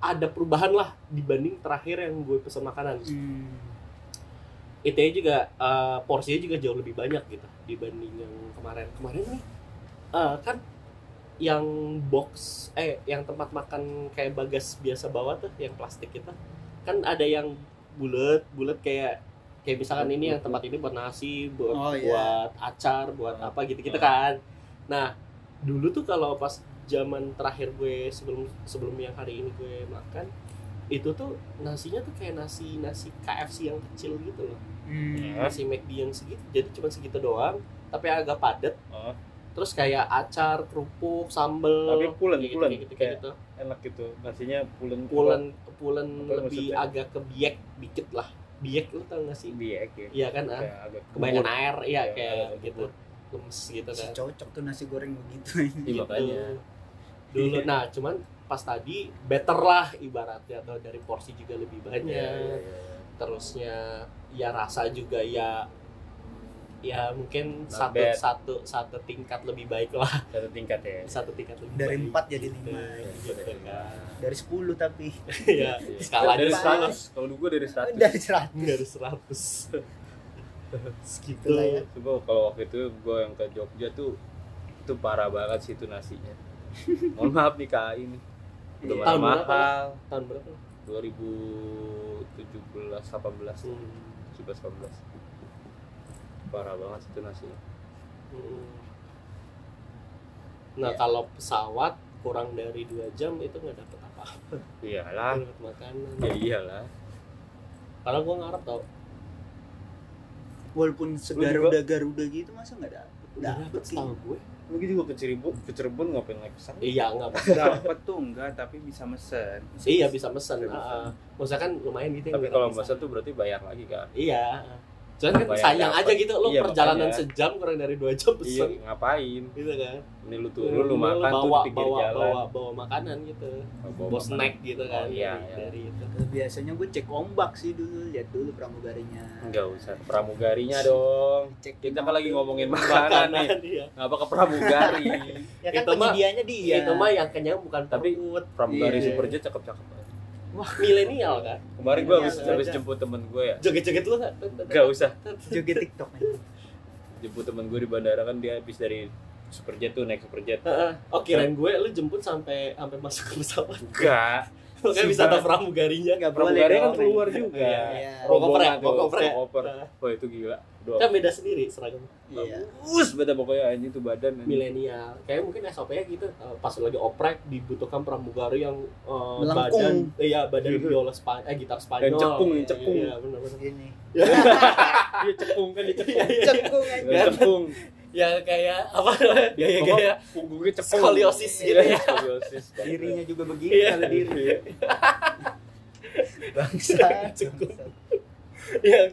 ada perubahan lah dibanding terakhir yang gue pesan makanan. Hmm. Itu juga eh, porsinya juga jauh lebih banyak gitu dibanding yang kemarin. Kemarin nih eh, kan yang box eh yang tempat makan kayak bagas biasa bawa tuh yang plastik itu kan ada yang bulat bulat kayak kayak misalkan ini yang tempat ini buat nasi buat Oh, buat acar buat apa gitu gitu kan. Nah dulu tuh kalau pas zaman terakhir gue sebelum sebelum yang hari ini gue makan itu tuh nasinya tuh kayak nasi nasi KFC yang kecil gitu loh. Hmm. nasi McD yang segitu jadi cuma segitu doang tapi agak padat. Oh. Terus kayak acar kerupuk sambel Tapi pulen, gitu, pulen. gitu, kayak gitu. enak gitu. Nasinya pulen pulen pulen lebih maksudnya? agak ke biek dikit lah. Biek lu tau gak sih? Biek ya. Iya kan ah. Kebanyakan air iya Iya, kayak agak gitu. lemes gitu kan. cocok tuh nasi goreng begitu. Iya, Gitu. makanya. Dulu nah cuman pas tadi better lah ibaratnya atau dari porsi juga lebih banyak. Iya, iya, iya. terusnya ya rasa juga ya ya mungkin Not satu bad. satu satu tingkat lebih baik lah. Satu tingkat ya. Satu tingkat lebih Dari baik, empat jadi gitu, lima. gitu kan. Dari 10 tapi. Ya skalanya dari. 100 kalau dulu gue dari 100 dari 100 dari seratus. Gitu lah ya. Coba kalau waktu itu gue yang ke Jogja tuh itu parah banget sih itu nasinya. Mohon maaf nih KAI ini. Udah Tahun mahal. Berapa? tahun berapa 2017 18 Hmm. 17 18. Parah banget itu nasinya. Hmm. nah Ya. kalau pesawat kurang dari dua jam itu nggak dapet apa-apa Iyalah. Dapet makanan Ya iyalah. karena gue ngarep tau walaupun segaruda garuda gitu masa nggak dapet nggak dapet sih tau gue Lu juga ke Cirebon, ke Cirebon ngapain naik pesawat? iya nggak dapat tuh enggak tapi bisa mesen iya bisa mesen Bisa Ah, ah. maksudnya kan lumayan gitu Tapi kalau mesen tuh berarti bayar lagi kan? iya cuman kan sayang dapet. aja gitu lo Iya, perjalanan makanya. sejam kurang dari dua jam Iya, pesen ngapain? gitu kan Ini lu turun, lu makan bawa, tuh di pinggir bawa, jalan. bawa bawa makanan gitu Bawa bawa makanan. snack gitu kan Oh, iya, dari, iya. dari itu biasanya gue cek ombak sih dulu lihat dulu pramugarinya Enggak usah, pramugarinya dong. cek Kita kan lagi ngomongin makanan nih. iya. Ngapa ke pramugari? ya kan Itu mah- penyediaannya dia itu mah yang kenyang bukan Tapi- perut Pramugari Iya. Superjet cakep-cakep. Milenial kan Kemarin gue habis habis jemput temen gue ya. joget-joget lu kan Gak usah. joget tiktok Jemput temen gue di bandara kan dia habis dari Superjet tuh naik Superjet. Heeh. oh kirain gue lu jemput sampai sampai masuk ke pesawat Enggak. Makanya bisa tahu pramugarinya nggak Pramugari kan keluar juga. Iya. Iya. Bawa koper ya, Rombongan bawa tuh, koper bawa koper. Wah itu gila. Kan beda sendiri seragam iya Bagus beda pokoknya anjing tuh badan. anjing. milenial kayak mungkin SOP-nya gitu eh, pas lagi oprek dibutuhkan pramugari yang eh, Melengkung. badan iya badan Iya. biola Spanyol eh gitar Spanyol Yang cekung, yang cekung. iya benar benar gini Dia cekung kan dia cekung. cekung. Yang kayak apa Ya ya kayak punggungnya cekung. Skoliosis gitu ya. Skoliosis. dirinya juga begini Iya. kalau diri Iya. bangsa Cekung. yang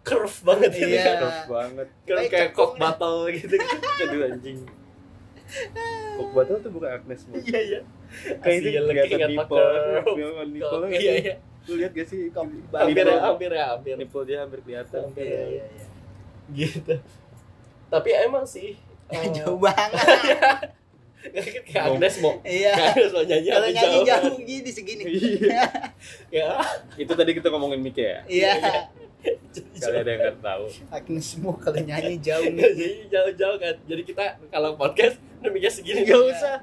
curve banget gitu Iya. kan Curve banget. curve Kayak kayak cekung kok bottle gitu Aduh anjing. Kok batal tuh bukan Agnes Mo. iya iya Kayak itu kelihatan ingat nipple. Nipple- iya iya Lu lihat gak sih? hampir ya hampir ya hampir Nipple dia hampir kelihatan. hampir iya ya. iya iya gitu tapi emang sih eh, jauh banget kayak Agnes mau iya. Agnes mau nyanyi kalau nyanyi jauh. gini segini. Iya. ya. Itu tadi kita ngomongin Mike ya. iya. Kali ada yang nggak tahu. Agnes Mo kalau nyanyi jauh jadi jauh-jauh kan. Jadi kita kalau podcast demikian segini. Nggak usah.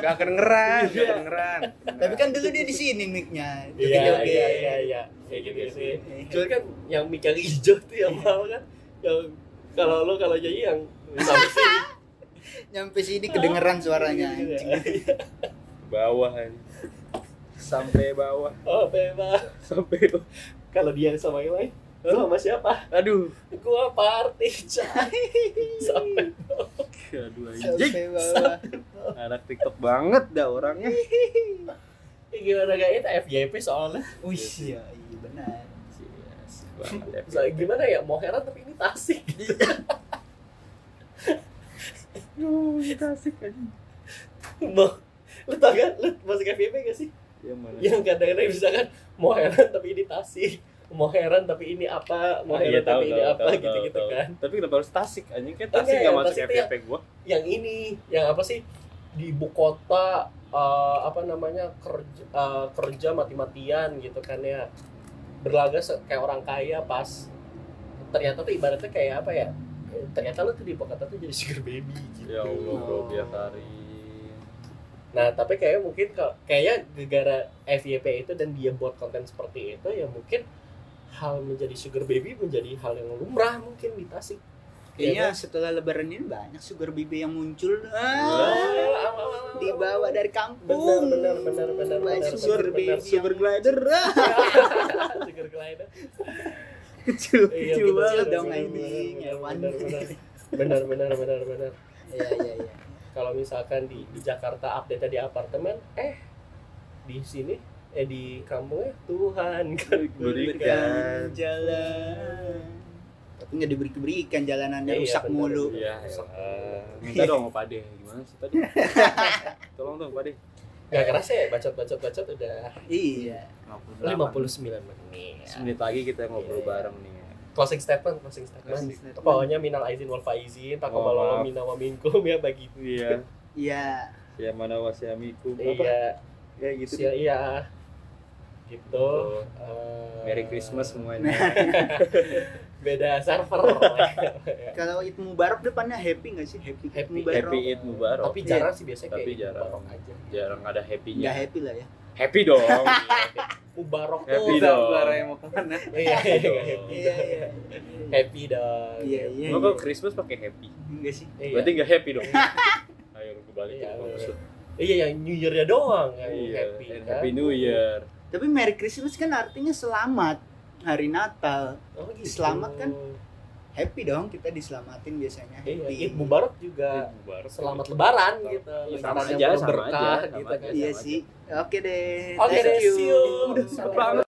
Gak kedengeran, gak kedengeran. tapi kan dulu dia di sini mic-nya iya iya iya iya. Kayak gitu sih. Cuman kan yang mic yang hijau tuh yang mahal kan? Yang kalau lo kalau nyanyi yang sampai sini nyampe sini kedengeran suaranya Iya. anjing. Bawah anjing. Sampai bawah. oh bebas Sampai kalau dia sama yang lain lo sama siapa Aduh. gua party cah sampai Aduh anjing. bawah Anak TikTok banget dah orangnya. Ya, gimana gak itu FYP soalnya wih iya iya benar. Soalnya gimana ya? Mau heran tapi ini tasik. Aduh, kita asik anjing. mau lu tau kan? Lu masuk FYP gak sih? Yang mana? yang kadang-kadang misalkan mau heran tapi ini tasik. Mau heran tapi ini apa? Mau Ah, heran iya, tahu, tapi ini tahu, apa? tahu, gitu-gitu tahu, tahu. kan. Tapi kenapa harus Tasik anjing? Kayak Tasik yang enggak masuk Tasik FYP gua. yang ini yang apa sih? Di ibu kota eh, apa namanya kerja eh, kerja mati-matian gitu kan ya berlaga kayak orang kaya pas ternyata tuh ibaratnya kayak apa ya ternyata lu tuh di kota tuh jadi sugar baby gitu Ya Allah, bro, biar hari. Nah, tapi kayaknya mungkin kalau kayaknya gara FYP itu dan dia buat konten seperti itu ya mungkin hal menjadi sugar baby menjadi hal yang lumrah mungkin di Tasik. Kayaknya setelah lebaran ini banyak sugar baby yang muncul. Wah, Ah, aw, aw, aw, aw. dibawa dari kampung. Benar, benar, benar, benar, benar, sugar baby, benar. sugar glider. Sugar glider. Kecil, Iya, kecil banget dong benar, benar. Benar, benar, benar, benar. Iya, iya, iya. Kalau misalkan di, di Jakarta update di apartemen, eh di sini eh di kampungnya Tuhan kan Berikan jalan. Tapi nggak diberi-berikan jalanannya Iya, rusak benar, mulu. Iya, ya. minta dong Pak Pade. Gimana sih tadi? Tolong dong Pak Pade. Gak kerasa ya bacot-bacot bacot udah Iya. 59 menit. Semenit lagi kita ngobrol Iya. bareng nih. Closing statement, closing statement. Closing statement. Pokoknya minal aizin wal faizin, Oh, takaballahu maaf. minna wa minkum ya bagi Iya. Iya. Ya mana wasiamikum. Iya, Ya gitu. iya. Gitu. Eh, Merry Christmas semuanya. Beda server. Kalau Eid Mubarak depannya happy nggak sih? Happy, Eid Happy. Mubarak. Happy Eid Mubarak. Tapi jarang sih biasanya Tapi kayak jarang. Aja. Jarang ada Nggak happy-nya. happy lah ya. Happy dong. Mubarok tuh. Happy dong. Bara yang mau ke mana? Iya, iya, happy. Iya, iya. Happy dong. Iya, iya. Lo iya. kok Christmas pakai happy? Enggak sih. Iya. Berarti nggak happy dong. Ayo lu kebalik Iya, ya, maksud. Iya, yang New Year-nya doang yang Iya, happy. kan? Happy New Year. Tapi Merry Christmas kan artinya selamat hari Natal. Oh, gitu. Selamat kan? Happy dong kita diselamatin biasanya. Iya, Happy. Eid Mubarak juga Eid Mubarak. selamat lebaran gitu. Iya, Lebaran sama yang aja, sama berkah aja, sama gitu aja. kan. Iya sama sih. Oke deh. Oke Thank deh, you. see you. Udah.